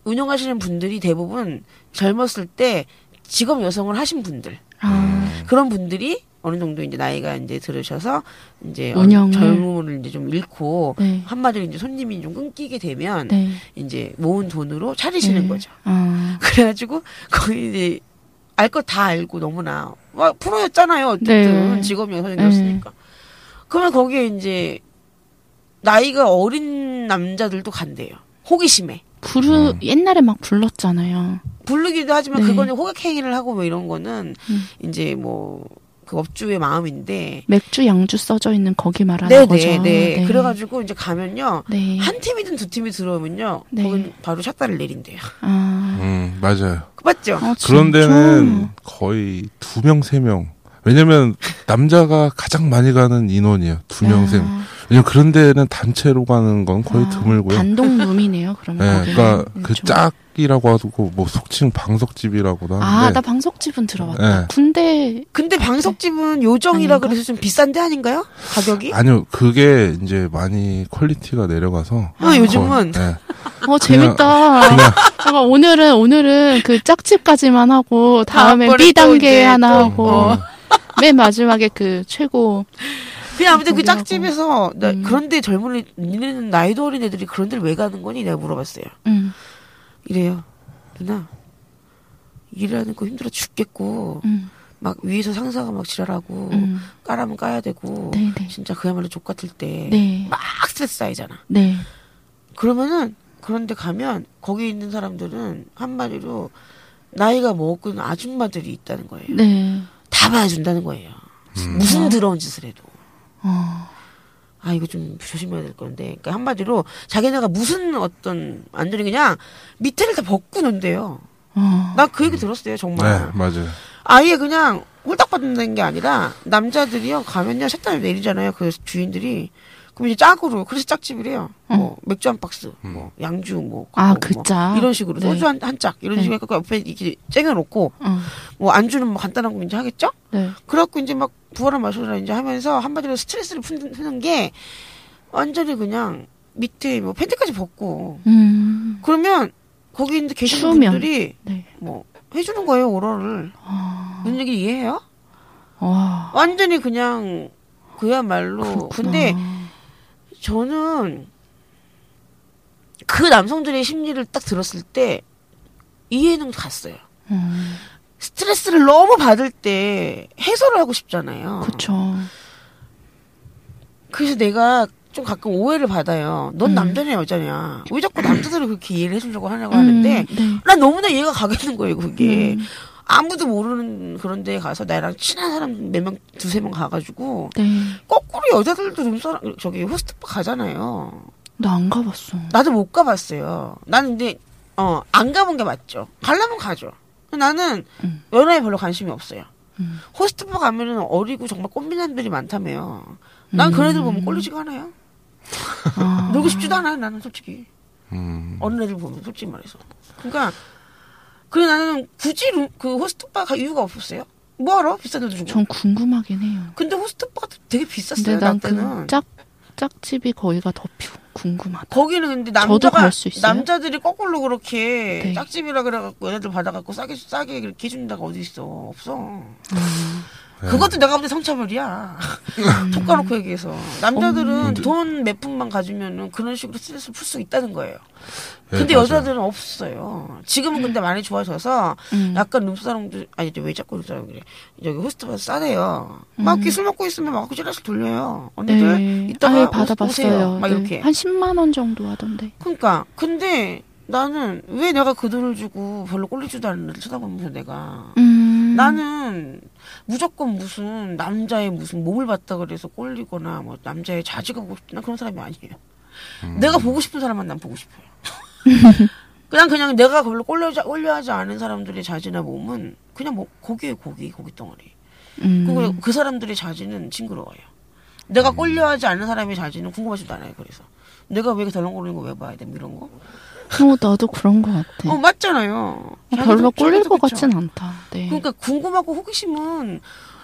운영하시는 분들이 대부분 젊었을 때 직업 여성을 하신 분들.
아,
그런 분들이 어느 정도 이제 나이가 이제 들으셔서 이제 어,
운영을.
젊음을 이제 좀 잃고
네.
한마디로 이제 손님이 좀 끊기게 되면
네.
이제 모은 돈으로 차리시는
네.
거죠.
아,
그래가지고 거기 이제 알 것 다 알고 너무나 와 프로였잖아요. 어쨌든
네.
직업 여성이었으니까. 그러면 거기에 이제 나이가 어린 남자들도 간대요. 호기심에.
부르,
음.
옛날에 막 불렀잖아요.
부르기도 하지만
네.
그거는 호객 행위를 하고 뭐 이런 거는
음.
이제 뭐 그 업주의 마음인데.
맥주, 양주 써져 있는 거기 말하는
네,
거죠.
네, 네. 그래가지고 이제 가면요.
네.
한 팀이든 두 팀이 들어오면요.
네.
거긴 바로 샷다를 내린대요.
아,
음, 맞아요.
그 맞죠?
아,
그런
진짜?
데는 거의 두 명, 세 명. 왜냐면 남자가 가장 많이 가는 인원이에요. 두 명, 세 명.
아,
왜냐면 그런 데는 단체로 가는 건 거의
아,
드물고요.
단독 룸이네요, 그러면.
네. 그러니까
음,
그
좀.
짝이라고 하고 뭐 속칭 방석집이라고도
아,
하는데
나 방석집은 들어봤다.
네.
군대,
근데 방석집은 요정이라
아닌가?
그래서 좀 비싼데 아닌가요? 가격이?
아니요 그게 이제 많이 quality가 내려가서
아, 요즘은
네.
어, 재밌다.
그냥
잠깐 오늘은, 오늘은 그 짝집까지만 하고, 다음에
다음번에
B
또
단계 하나
또,
하고,
어.
맨 마지막에 그 최고.
그냥 아무튼 그. 짝집에서 나
음.
그런데 젊은 애, 니네는 나이도 어린 애들이 그런 데를 왜 가는 거니? 내가 물어봤어요.
음,
이래요. 누나 일하는 거 힘들어 죽겠고
음,
막 위에서 상사가 막 지랄하고
음.
까라면 까야 되고
네, 네.
진짜 그야말로 족 같을 때막
네.
스트레스 쌓이잖아.
네.
그러면은 그런데 가면 거기 있는 사람들은 한마디로 나이가 먹은 아줌마들이 있다는 거예요.
네.
다 봐준다는 거예요.
음.
무슨 더러운 짓을 해도.
어,
아 이거 좀 조심해야 될 건데 그러니까 한마디로 자기네가 무슨 어떤 완전히 그냥 밑에를 다 벗고 논대요.
어.
나그 얘기 들었어요 정말.
네 맞아요.
아예 그냥 홀딱 받는다는 게 아니라 남자들이요 가면요 샷단을 내리잖아요 그 주인들이 그럼 이제 짝으로 그래서 짝집이래요. 뭐 맥주 한 박스, 뭐 양주 뭐,
아,
뭐, 그뭐
짝.
이런 식으로
네.
소주 한한 짝 이런
네.
식으로 해갖고 옆에 이렇게 쟁여놓고
어,
뭐 안주는 뭐 간단한 거 이제 하겠죠?
네.
그래갖고 이제 막 부어라 마셔라 이제 하면서 한마디로 스트레스를 푸는, 게 완전히 그냥 밑에 뭐 팬티까지 벗고
음,
그러면 거기 있는 계시는
추우면.
분들이
네.
뭐 해주는 거예요 오러를
아,
무슨 얘기 이해해요?
와.
완전히 그냥 그야말로
그렇구나.
근데 저는 그 남성들의 심리를 딱 들었을 때 이해는 갔어요.
음,
스트레스를 너무 받을 때 해소를 하고 싶잖아요.
그쵸.
그래서 내가 좀 가끔 오해를 받아요. 넌
음.
남자냐 여자냐? 왜 자꾸 남자들을 그렇게 이해를 해주려고 하냐고 하는데
음, 네.
난 너무나 이해가 가겠는 거예요. 그게
음,
아무도 모르는 그런 데 가서 나랑 친한 사람 몇 명 두세 명 가가지고
네.
거꾸로 여자들도 룸사람 저기 호스트바 가잖아요.
나 안 가봤어.
나도 못 가봤어요. 나는 근데 어 안 가본 게 맞죠. 가려면 가죠. 나는
음.
연애에 별로 관심이 없어요.
음.
호스트바 가면은 어리고 정말 꽃미남들이 많다며. 난 그런 애들 보면 꼴리지가 않아요.
아,
놀고 싶지도 않아요. 나는 솔직히
음.
어린 애들 보면 솔직히 말해서. 그러니까 그래 나는 굳이 루- 그 호스트바 갈 이유가 없었어요. 뭐하러 비싼 돈 주고.
전 궁금하긴 해요.
근데 호스트바가 되게 비쌌어요.
근데 나난
때는.
그 짝, 짝집이 거기가 더 피- 궁금하다.
거기는 근데 남자가? 남자들이 거꾸로 그렇게
네.
짝집이라 그래갖고 얘네들 받아갖고 싸게 싸게 이렇게 해준 데가 어디 있어 없어.
음.
네.
그것도 내가 볼때 성차별이야. 톡 까놓고 얘기해서 남자들은
음.
돈몇 푼만 가지면은 그런 식으로 스트레스를 풀수 있다는 거예요.
네,
근데. 여자들은 없어요. 지금은 근데 많이 좋아져서
음.
약간 룸사롱도 아니 왜 자꾸 룸사롱 그래 여기 호스트가 싸대요. 막 이렇게 술 먹고 있으면 막 찌라시 돌려요. 언니들
음. 네.
이따가
아예
오-
받아봤어요.
오세요. 막
네.
이렇게.
한 10만 원 정도 하던데.
그러니까 근데 나는 왜 내가 그 돈을 주고 별로 꼴리지도 않는 애를 쳐다보면서 내가
음.
나는 무조건 무슨 남자의 무슨 몸을 봤다 그래서 꼴리거나 뭐 남자의 자지가 보고 싶나 그런 사람이 아니에요.
음.
내가 보고 싶은 사람만 난 보고 싶어요. 그냥 그냥 내가 별로 꼴려 꼴려하지 않은 사람들의 자지나 몸은 그냥 뭐 고기에 고기 고기 덩어리.
음.
그리고 그 사람들의 자지는 징그러워요. 내가 꼴려하지 않는 사람의 자지는 궁금하지도 않아요. 그래서 내가 왜 이렇게 덜렁거리는 거 왜 봐야 돼? 뭐 이런 거.
어, 나도 그런 것 같아.
어 맞잖아요.
별로
자기도-
꼴릴 것
그쵸.
같진 않다. 네.
그러니까 궁금하고 호기심은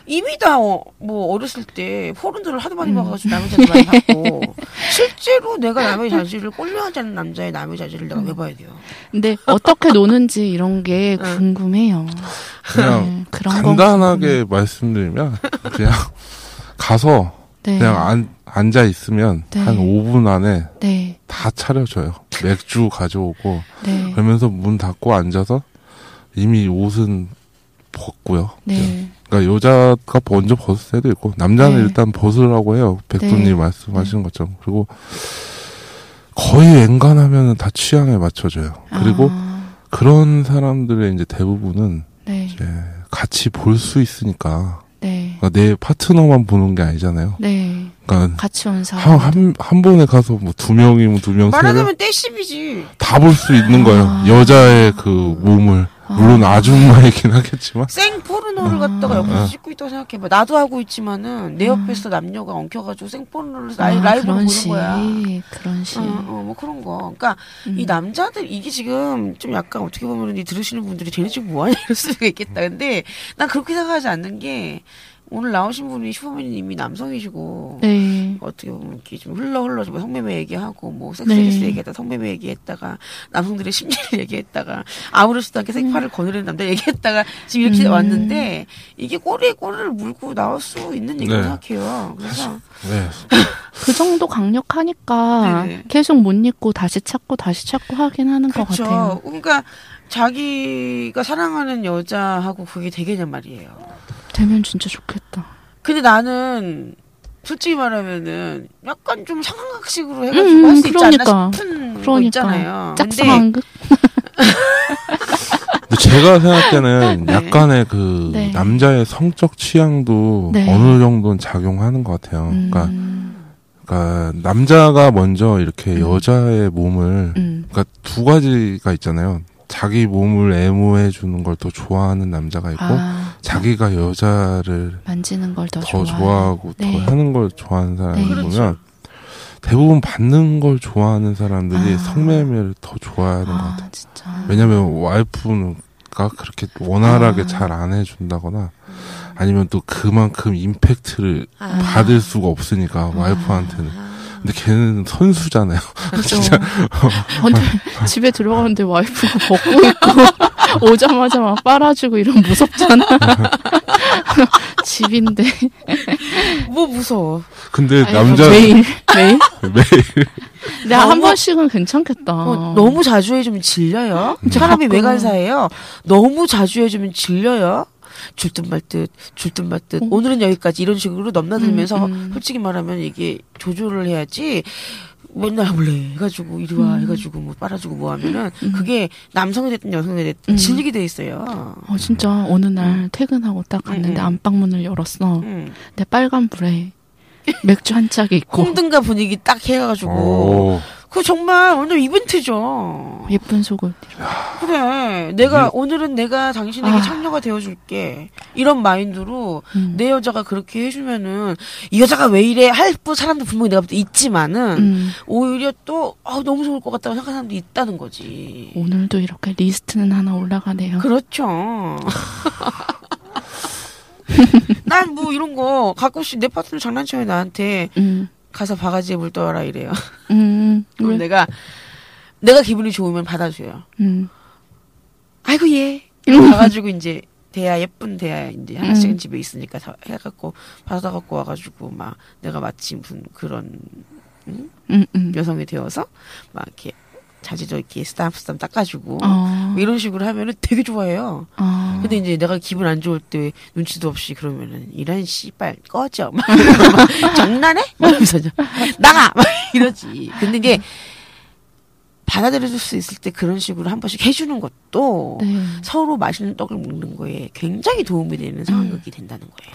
이미 다뭐 어렸을 때 포른들을 하도 많이
음.
봐가지고 남의 자질 많이 봤고 실제로 내가 남의 자질을 꼴려하지 않는 남자의 남의 자질을 내가
음.
왜 봐야 돼요?
근데 어떻게 노는지 이런 게
응.
궁금해요.
그냥
네, 그런 건
간단하게 말씀드리면 그냥 가서
네.
그냥 안, 앉아 있으면
네.
한 5분 안에
네.
다 차려줘요. 맥주 가져오고
네.
그러면서 문 닫고 앉아서 이미 옷은 벗고요.
네.
그러니까 여자가 먼저 벗을 때도 있고 남자는
네.
일단 벗으라고 해요. 백두님
네.
말씀하시는 것처럼 그리고 거의 웬간하면 다 취향에 맞춰져요. 그리고
아,
그런 사람들의 이제 대부분은
네.
이제 같이 볼 수 있으니까
네.
그러니까 내 파트너만 보는 게 아니잖아요.
네.
그러니까
같이 온 사람.
한, 한, 한 번에 가서 뭐 두 명이면 두 명, 세 명,
말하자면 떼씹이지.
다 볼 수 있는 거예요.
아.
여자의 그 몸을. 물론 아 줌마이긴 하겠지만.
생 포르노를 갖다가 옆에서 찍고 있다고 생각해봐. 나도 하고 있지만은 내 옆에서 남녀가 엉켜가지고 생 포르노를 라이,
아,
라이브로 보는
식.
거야.
그런 식.
어, 어, 뭐 그런 거. 그러니까
음.
이 남자들 이게 지금 좀 약간 어떻게 보면 이 들으시는 분들이 쟤네 지금 뭐하냐 이럴 수가 있겠다. 근데 난 그렇게 생각하지 않는 게 오늘 나오신 분이 슈퍼맨님이 남성이시고
네.
어떻게 보면 이렇게 좀 흘러 흘러 좀 성매매 얘기하고 뭐 섹스리스
네.
얘기했다 성매매 얘기했다가 남성들의 심리를 얘기했다가 아무렇지도 않게 생파를 거느리는 남자 얘기했다가 지금 이렇게
음.
왔는데 이게 꼬리에 꼬리를 물고 나올 수 있는 얘기라고
네.
생각해요. 그래서
네.
그 정도 강력하니까
네네.
계속 못 잊고 다시 찾고 다시 찾고 하긴 하는 것
그렇죠.
같아요.
그러니까 자기가 사랑하는 여자하고 그게 되겠냔 말이에요.
되면 진짜 좋겠다.
근데 나는 솔직히 말하면은 약간 좀 상황극식으로 해가지고
음,
할수 있지
그러니까.
않나 싶은 거
그러니까.
있잖아요. 근데
제가 생각할 때는
네.
약간의 그
네.
남자의 성적 취향도
네.
어느 정도는 작용하는 것 같아요. 그러니까,
음,
그러니까 남자가 먼저 이렇게
음.
여자의 몸을
음.
그러니까 두 가지가 있잖아요. 자기 몸을 애무해 주는 걸 더 좋아하는 남자가 있고
아,
자기가 여자를
만지는 걸 더.
좋아하고
네.
더 하는 걸 좋아하는 사람을
네.
보면
그렇죠.
대부분 받는 걸 좋아하는 사람들이
아.
성매매를 더 좋아하는 것
아,
같아요.
진짜.
왜냐면 와이프가 그렇게 원활하게
아.
잘안 해준다거나 아니면 또 그만큼 임팩트를
아.
받을 수가 없으니까 와이프한테는. 근데 걔는 선수잖아요.
그죠. 근데 집에 들어가는데 와이프가 벗고 있고 오자마자 막 빨아주고 이러면 무섭잖아. 집인데.
뭐 무서워.
근데
아니,
남자
매일 매일.
매일
근데 한
너무-
번씩은 괜찮겠다.
어, 너무 자주 해주면 질려요.
음.
사람이
가끔.
외간사예요. 너무 자주 해주면 질려요. 줄듯 말 듯, 줄듯 말 듯.
어.
오늘은 여기까지 이런 식으로 넘나들면서
음, 음.
솔직히 말하면 이게 조절을 해야지. 맨날 몰래 해가지고 이리 와
음.
해가지고 뭐 빨아주고 뭐 하면은
음.
그게 남성이 됐든 여성이 됐든
음.
질리게 돼 있어요.
어 진짜 어느 날 퇴근하고 딱 갔는데
음, 음.
안방 문을 열었어.
음.
내 빨간 불에 맥주 한 짝이 있고
홍등가 분위기 딱 해가지고
오,
그거 정말 오늘 이벤트죠.
예쁜 속을
그래. 내가 오늘은 내가 당신에게
아.
창녀가 되어줄게. 이런 마인드로
음.
내 여자가 그렇게 해주면은 이 여자가 왜 이래 할 사람도 분명히 내가 볼 때 있지만은
음.
오히려 또 아, 너무 좋을 것 같다고 생각하는 사람도 있다는 거지.
오늘도 이렇게 리스트는 하나 올라가네요.
그렇죠. 난 뭐 이런 거 가끔씩 내 파트너 장난쳐요 나한테
음.
가서 바가지에 물 떠라 이래요.
음.
그럼
왜?
내가 내가 기분이 좋으면 받아줘요.
음.
아이고 얘. 이러고 가가지고 이제 대야 예쁜 대야 이제 하나씩은
음.
집에 있으니까 다 해갖고 받아 갖고 와가지고 막 내가 마치 무슨 그런
음, 음.
여성이 되어서 막 이렇게 자지도 이렇게 스담스담 닦아주고
어,
뭐 이런 식으로 하면은 되게 좋아해요.
어.
근데 이제 내가 기분 안 좋을 때 눈치도 없이 그러면은 이런 씨발 꺼져 막, 막 장난해? 막 이러면서 나가 막 이러지. 근데 이게 받아들여줄 수 있을 때 그런 식으로 한 번씩 해주는 것도
네.
서로 맛있는 떡을 먹는 거에 굉장히 도움이 되는 상황극이 된다는 거예요.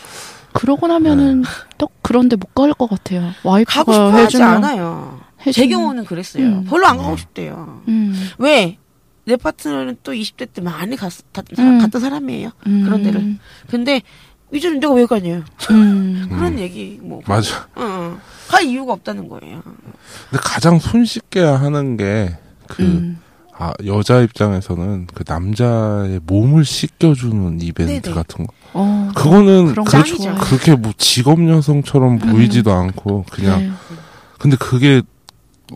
그러고 나면은 또 그런데 못 갈 것 같아요.
가고
와이프가
싶어 하지
해주면
않아요. 제 경우는 그랬어요.
음.
별로 안 가고 싶대요.
음,
왜? 내 파트너는 또 20대 때 많이 갔, 갔던,
음.
갔던 사람이에요.
음,
그런 데를. 근데 이제는 내가 왜 가냐.
음,
그런 얘기 뭐.
맞아.
어, 어. 갈 이유가 없다는 거예요.
근데 가장 손쉽게 하는 게그
음.
아, 여자 입장에서는 그 남자의 몸을 씻겨주는 이벤트
네네.
같은 거.
어,
그거는. 그렇게 뭐 직업 여성처럼 보이지도 않고 그냥
네.
근데 그게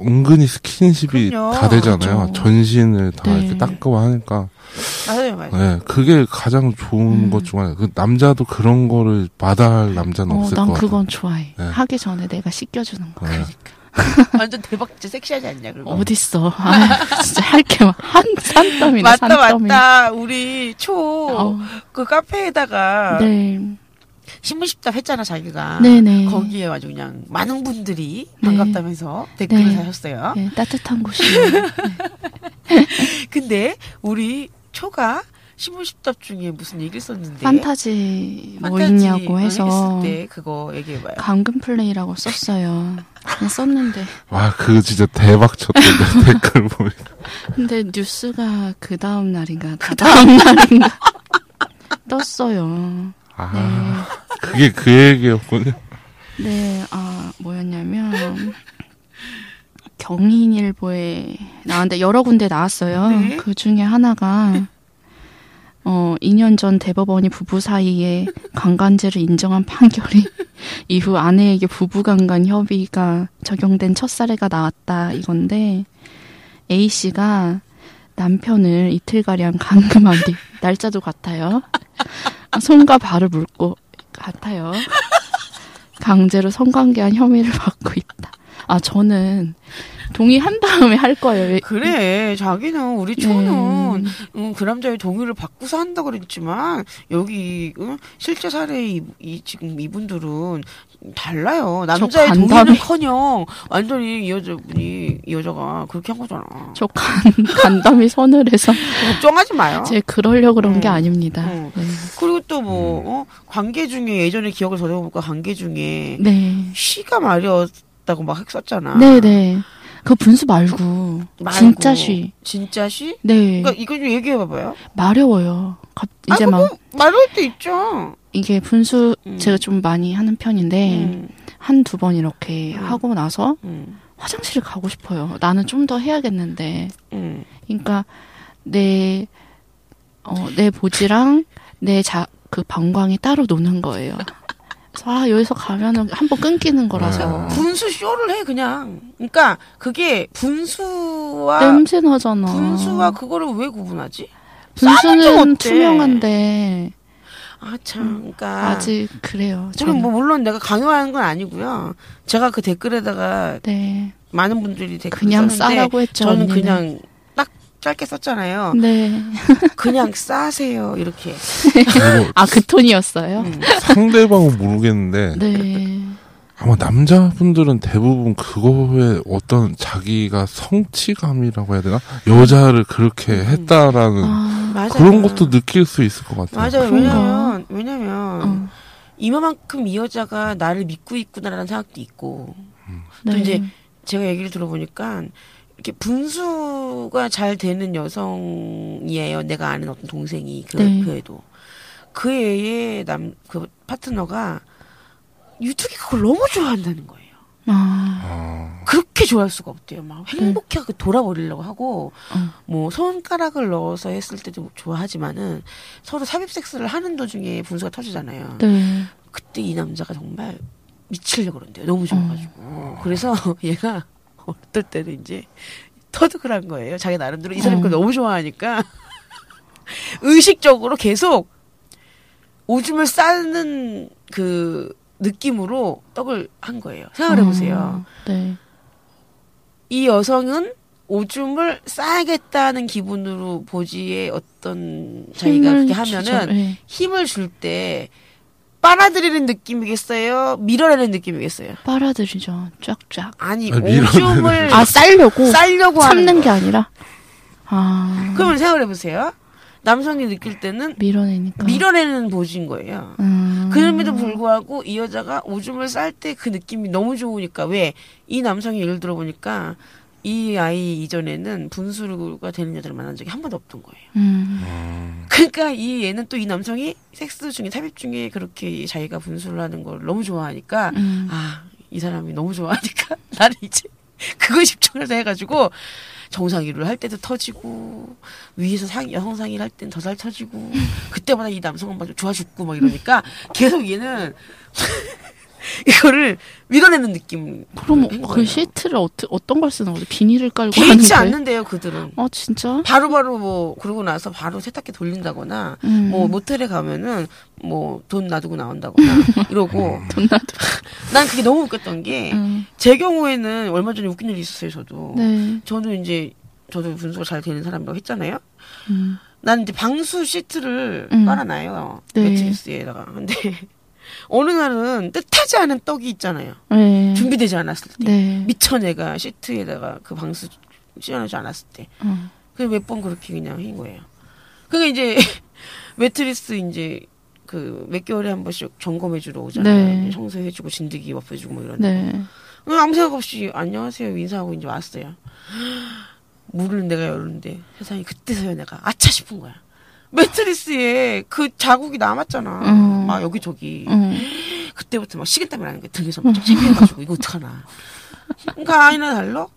은근히 스킨십이
그럼요.
다 되잖아요.
그렇죠.
전신을 다
네.
이렇게 닦고 하니까.
맞아요, 맞아요.
네, 그게 가장 좋은
음.
것중 하나. 그 남자도 그런 거를 마다할 남자는
어,
없을 난것 같아요.
그건 좋아해.
네.
하기 전에 내가 씻겨주는 거.
네.
완전 대박, 진짜 섹시하지 않냐, 그거.
어딨어. 아, 진짜 할게한 산더미네,
맞다,
산더미.
맞다. 우리 초,
어,
그 카페에다가
네.
신문십답 했잖아, 자기가.
네네.
거기에 아주 그냥 많은 분들이
네.
반갑다면서 댓글을
네.
사셨어요.
네, 따뜻한 곳이에요.
근데 우리 초가 신문십답 중에 무슨 얘기를 썼는데.
판타지 뭐
판타지
있냐고 해서
했을 때 그거 얘기해봐요.
감금 플레이라고 썼어요. 썼는데
와, 그거 진짜 대박 쳤던데, 댓글 보니까.
근데 뉴스가 그 다음 날인가 다 다음 날인가 떴어요.
아,
네,
그게 그 얘기였군요.
네, 아 뭐였냐면 경인일보에 나왔는데 여러 군데 나왔어요.
네.
그 중에 하나가 어 2년 전 대법원이 부부 사이에 강간죄를 인정한 판결이 이후 아내에게 부부간간 협의가 적용된 첫 사례가 나왔다 이건데 A 씨가 남편을 이틀가량 감금한 뒤 날짜도 같아요. 손과 발을 물고 같아요. 강제로 성관계한 혐의를 받고 있다. 아 저는 동의한 다음에 할 거예요. 왜-
그래, 자기는 우리 초는
네.
음, 그 남자의 동의를 받고서 한다 그랬지만 여기 응? 실제 사례 이, 이 지금 이분들은 달라요. 남자의 동의는커녕 완전히 이 여자분이 이 여자가 그렇게 한 거잖아.
저 간, 간담이 서늘해서
걱정하지 마요.
제 그러려고 그런 게
음.
아닙니다.
음.
네.
그리고 또뭐 어? 관계 중에 예전에 기억을 더듬어볼까 관계 중에
네.
쉬가 말이었다고 막 썼잖아.
네, 네. 그 분수 말고,
말고.
진짜 쉬.
진짜 쉬?
네.
그러니까 이거 좀 얘기해 봐봐요.
마려워요. 갑- 이제
아,
막
그거 말할 때 있죠.
이게 분수
음.
제가 좀 많이 하는 편인데
음,
한두 번 이렇게
음.
하고 나서
음,
화장실을 가고 싶어요. 나는 좀 더 해야겠는데.
음.
그러니까 내 어, 내 보지랑 내 자 그 방광이 따로 노는 거예요. 아 여기서 가면은 한 번 끊기는 거라서
아.
분수 쇼를 해 그냥. 그러니까 그게 분수와
냄새 나잖아.
분수와 그거를 왜 구분하지?
분수는? 투명한데
아 참, 그러니까
아직 그래요.
저는 뭐 물론 내가 강요하는 건 아니고요. 제가 그 댓글에다가
네
많은 분들이 댓글
그냥
썼는데
싸라고 했죠.
저는
언니는.
그냥 딱 짧게 썼잖아요.
네.
그냥 싸세요 이렇게.
아 그 톤이었어요.
음.
상대방은 모르겠는데
네.
아마 남자분들은 대부분 그거에 어떤 자기가 성취감이라고 해야 되나 여자를 그렇게
음.
했다라는
아,
맞아요.
그런 것도 느낄 수 있을 것 같아요.
맞아요.
그런가?
왜냐면 왜냐면
어,
이만큼 이 여자가 나를 믿고 있구나라는 생각도 있고
네.
또 이제 제가 얘기를 들어보니까 이렇게 분수가 잘 되는 여성이에요. 내가 아는 어떤 동생이 그,
네.
그 애도 그 애의 남 그 파트너가 유튜브 그걸 너무 좋아한다는 거예요.
아,
아,
그렇게 좋아할 수가 없대요. 막
네.
행복하게 돌아버리려고 하고
어.
뭐 손가락을 넣어서 했을 때도 좋아하지만은 서로 삽입 섹스를 하는 도중에 분수가 터지잖아요.
네.
그때 이 남자가 정말 미치려고 그런대요. 너무 좋아가지고. 그래서 얘가 어떨 때는 이제 터득을 한 거예요. 자기 나름대로 이 사람이 그걸
어.
너무 좋아하니까 의식적으로 계속 오줌을 싸는 그 느낌으로 떡을 한 거예요. 생각을 해보세요.
어, 네.
이 여성은 오줌을 싸야겠다는 기분으로 보지의 어떤 자기가 그렇게
주죠.
하면은
네.
힘을 줄 때 빨아들이는 느낌이겠어요? 밀어내는 느낌이겠어요?
빨아들이죠. 쫙쫙.
아니,
아,
오줌을
아 쌀려고
하는
참는 게
거.
아니라. 아.
그러면 생각을 해보세요. 남성이 느낄 때는
밀어내니까.
밀어내는 보지인 거예요.
음.
그럼에도 불구하고 이 여자가 오줌을 쌀 때 그 느낌이 너무 좋으니까 왜 이 남성이 예를 들어 보니까 이 아이 이전에는 분수가 되는 여자를 만난 적이 한 번도 없던 거예요.
음.
그러니까 이 얘는 또 이 남성이 섹스 중에 삽입 중에 그렇게 자기가 분수를 하는 걸 너무 좋아하니까
음.
아이 사람이 너무 좋아하니까 나는 이제 그거에 집중해서 해가지고 정상이를 할 때도 터지고 위에서 상 여성 상의를 할땐더잘 터지고 그때마다 이 남성은 막 좋아 죽고 막 이러니까 계속 얘는 이거를 밀어내는 느낌.
그럼 그 시트를 어떻게 어떤 걸 쓰는 거죠? 비닐을 깔고
개의치? 않는데요 그들은.
어 진짜?
바로 바로 뭐 그러고 나서 바로 세탁기 돌린다거나
음.
뭐 모텔에 가면은 뭐 돈 놔두고 나온다거나 이러고
돈 나도.
난 그게 너무 웃겼던 게제
음.
경우에는 얼마 전에 웃긴 일이 있었어요 저도
네.
저는 이제 저도 분수가 잘 되는 사람이라고 했잖아요
음.
나는 이제 방수 시트를
음.
빨아놔요
네.
매트리스에다가 근데 어느 날은 뜻하지 않은 떡이 있잖아요
네.
준비되지 않았을 때
네.
미처 내가 시트에다가 그 방수 씌워놓지 않았을 때
어.
그냥 몇번 그렇게 그냥 한 거예요. 그게 이제 매트리스 이제 그 몇 개월에 한 번씩 점검해 주러 오잖아요.
네.
청소해 주고 진드기 엎어 주고 뭐 이런. 데
네.
그냥 아무 생각 없이 안녕하세요 인사하고 이제 왔어요. 문을 내가 열는데 세상에 그때서야 내가 아차 싶은 거야. 매트리스에 그 자국이 남았잖아.
음.
막 여기저기.
음.
그때부터 막 식은땀이 나는 거야. 등에서 막 창피해가지고 이거 어떡하나. 그러니까 아니나 달러?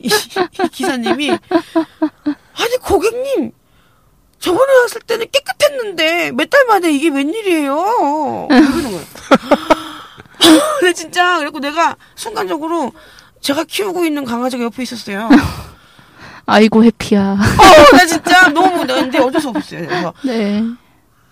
이, 이 기사님이 아니 고객님 저번에 왔을 때는 깨끗했는데 몇 달 만에 이게 웬일이에요? 이러는 거야. 근데 진짜 그래고 내가 순간적으로 제가 키우고 있는 강아지가 옆에 있었어요.
아이고 해피야.
어, 나 진짜 너무 근데 어쩔 수 없었어요. 그래서
네.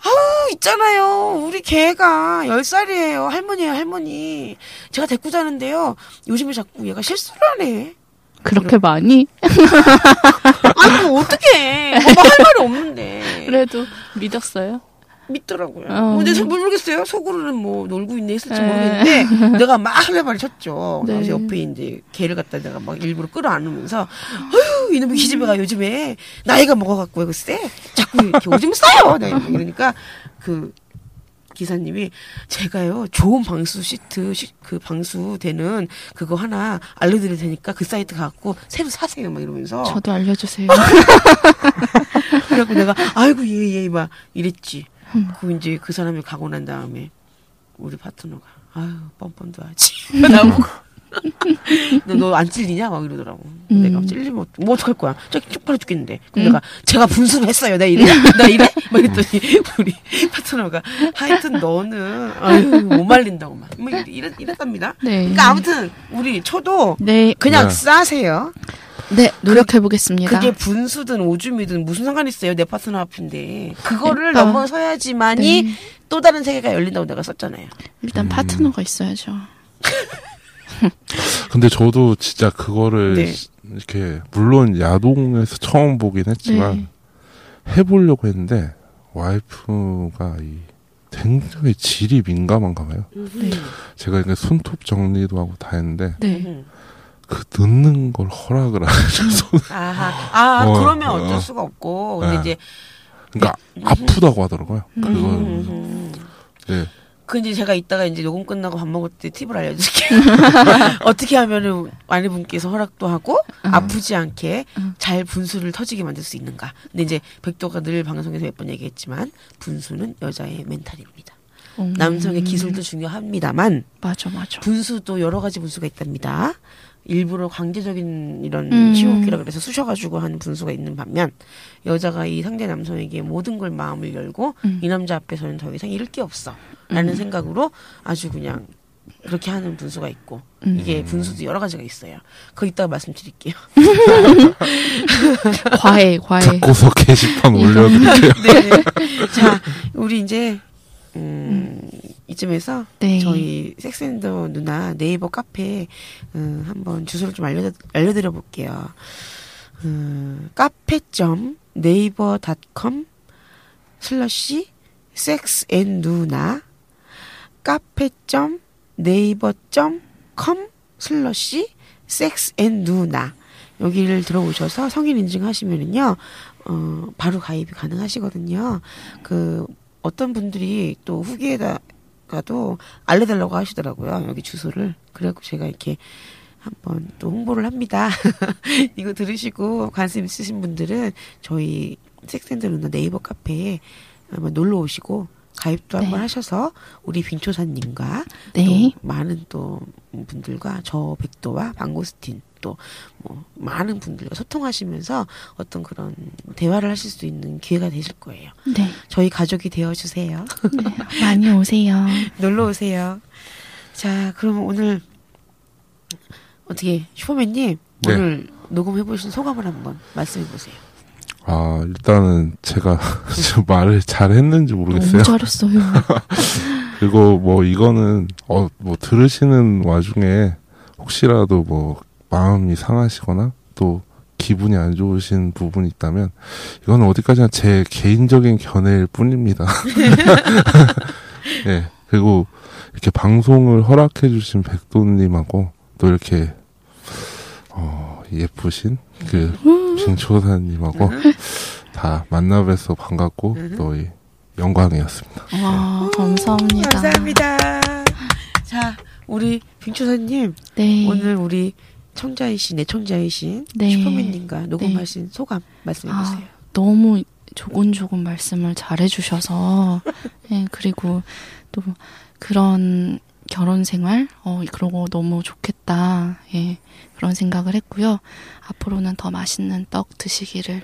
아우 있잖아요. 우리 개가 10살이에요. 할머니예요, 할머니. 제가 데리고 자는데요. 요즘에 자꾸 얘가 실수를 하네.
그렇게 많이?
아니 뭐 어떡해. 뭐할 말이 없는데.
그래도 믿었어요.
믿더라고요.
어.
근데 잘 모르겠어요. 속으로는 뭐 놀고 있네 했을지
에.
모르겠는데 내가 막 할래발을 쳤죠.
네.
그래서 옆에 이제 개를 갖다 내가 막 일부러 끌어안으면서 아유 이놈의 기집애가 요즘에 나이가 먹어갖고 글쎄 자꾸 이렇게 오줌 싸요. 네, 이러니까 그 기사님이 제가요 좋은 방수 시트 시- 그 방수 되는 그거 하나 알려드릴 테니까 그 사이트 가갖고 새로 사세요 막 이러면서
저도 알려주세요.
그래갖고 내가 아이고 예예 막 이랬지.
음.
그 이제 그 사람이 가고 난 다음에 우리 파트너가 아유 뻔뻔도 하지. 나보고 너안 찔리냐 막 이러더라고.
음.
내가 찔리면 뭐 어떡할 거야. 저기 쪽팔려 죽겠는데. 그럼
음.
내가 제가 분수를 했어요. 나 이래 나 이래 막 이랬더니 우리 파트너가 하여튼 너는 아유 못 말린다고 막 뭐 이랬, 이랬답니다.
네.
그러니까 아무튼 우리 초도
네.
그냥
네.
싸세요.
네. 노력해 보겠습니다.
그 게 분수든 오줌이든 무슨 상관 있어요 내 파트너 앞인데 그거를
그러니까.
넘어서야지만이
네.
또 다른 세계가 열린다고 내가 썼잖아요.
일단 파트너가 있어야죠.
근데 저도 진짜 그거를
네.
시- 이렇게 물론 야동에서 처음 보긴 했지만
네.
해보려고 했는데 와이프가 이 굉장히 질이 민감한가 봐요.
네.
제가 이게 손톱 정리도 하고 다 했는데
네.
음.
그 넣는 걸 허락을 안 해줘서
아하. 아
어,
그러면
어.
어쩔 수가 없고 근데
네.
이제
그러니까 아프다고 하더라고요. 그걸
음,
네.
그 이제 제가 이따가 이제 녹음 끝나고 밥 먹을 때 팁을 알려드릴게요. 어떻게 하면은 아내분께서 허락도 하고 아프지 않게
음.
잘 분수를 터지게 만들 수 있는가. 근데 이제 백도가 늘 방송에서 몇 번 얘기했지만 분수는 여자의 멘탈입니다.
음.
남성의 기술도 중요합니다만
맞아, 맞아.
분수도 여러 가지 분수가 있답니다. 일부러 강제적인 이런
음.
시호흡기라 그래서 쑤셔가지고 하는 분수가 있는 반면 여자가 이 상대 남성에게 모든 걸 마음을 열고
음.
이 남자 앞에서는 더 이상 잃을 게 없어 라는 생각으로 아주 그냥 그렇게 하는 분수가 있고
음.
이게 분수도 여러 가지가 있어요. 그거 이따가 말씀드릴게요.
과해, 과해.
잡고서 게시판 올려드릴게요.
네. 자, 우리 이제 음, 이쯤에서
네.
저희 섹스앤더 누나 네이버 카페 음, 한번 주소를 좀 알려 알려드려 볼게요. 음, 카페.점 네이버 닷컴 슬러시 섹스앤 누나 카페.점 네이버.com 슬러시 섹스앤 누나 여기를 들어오셔서 성인 인증하시면은요 어 바로 가입이 가능하시거든요. 그 어떤 분들이 또 후기에다가도 알려달라고 하시더라고요. 여기 주소를. 그래갖고 제가 이렇게 한번 또 홍보를 합니다. 이거 들으시고 관심 있으신 분들은 저희 섹센드 누나 네이버 카페에 한번 놀러 오시고 가입도
네.
한번 하셔서 우리 빙초사님과
네.
또 많은 또 분들과 저 백도와 방고스틴 또 뭐 많은 분들과 소통하시면서 어떤 그런 대화를 하실 수 있는 기회가 되실 거예요.
네.
저희 가족이 되어 주세요.
네. 많이 오세요.
놀러 오세요. 자, 그러면 오늘 어떻게 슈퍼맨님
네.
오늘 녹음해 보신 소감을 한번 말씀해 보세요.
아, 일단은 제가 저 말을 잘 했는지 모르겠어요.
너무 잘했어요.
그리고 뭐 이거는 어 뭐 들으시는 와중에 혹시라도 뭐 마음이 상하시거나 또 기분이 안 좋으신 부분이 있다면 이건 어디까지나 제 개인적인 견해일 뿐입니다. 예. 그리고 이렇게 방송을 허락해 주신 백도님하고 또 이렇게 어 예쁘신 그 빙초사님하고 다 만나뵈서 반갑고 또 이 영광이었습니다.
와, 감사합니다.
감사합니다. 자, 우리 빙초사님
네.
오늘 우리 청자이신 내청자이신
네.
슈퍼맨님과 녹음하신 소감 말씀해
아,
보세요.
너무 조곤조곤 말씀을 잘해 주셔서, 예, 그리고 또 그런 결혼 생활, 어, 그러고 너무 좋겠다, 예, 그런 생각을 했고요. 앞으로는 더 맛있는 떡 드시기를.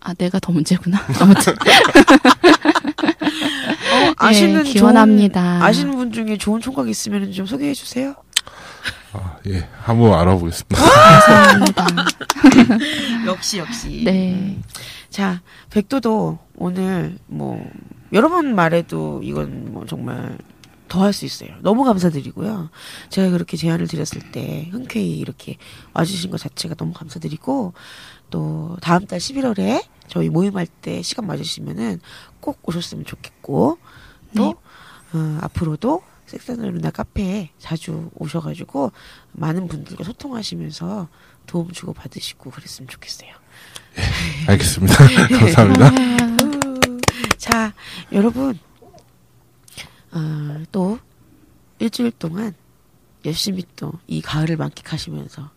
아, 내가 더 문제구나. 아무튼.
어, 아시는
예, 기원합니다.
좋은, 아시는 분 중에 좋은 총각 있으면 좀 소개해 주세요.
아, 예. 한번 알아보겠습니다.
감사합니다.
역시 역시.
네.
자, 백도도 오늘 뭐 여러 번 말해도 이건 뭐 정말 더 할 수 있어요. 너무 감사드리고요. 제가 그렇게 제안을 드렸을 때 흔쾌히 이렇게 와주신 것 자체가 너무 감사드리고 또 다음 달 11월에 저희 모임할 때 시간 맞으시면은 꼭 오셨으면 좋겠고 또
네.
어, 앞으로도 섹스앤드 루나 카페에 자주 오셔가지고 많은 분들과 소통하시면서 도움 주고 받으시고 그랬으면 좋겠어요.
알겠습니다. 감사합니다.
후. 자, 여러분, 어, 또 일주일 동안 열심히 또 이 가을을 만끽하시면서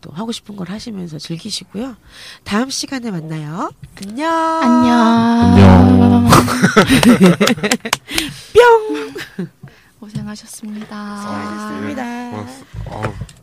또 하고 싶은 걸 하시면서 즐기시고요. 다음 시간에 만나요. 안녕.
안녕.
안녕.
뿅.
고생하셨습니다.
수고하셨습니다.
고맙습니다.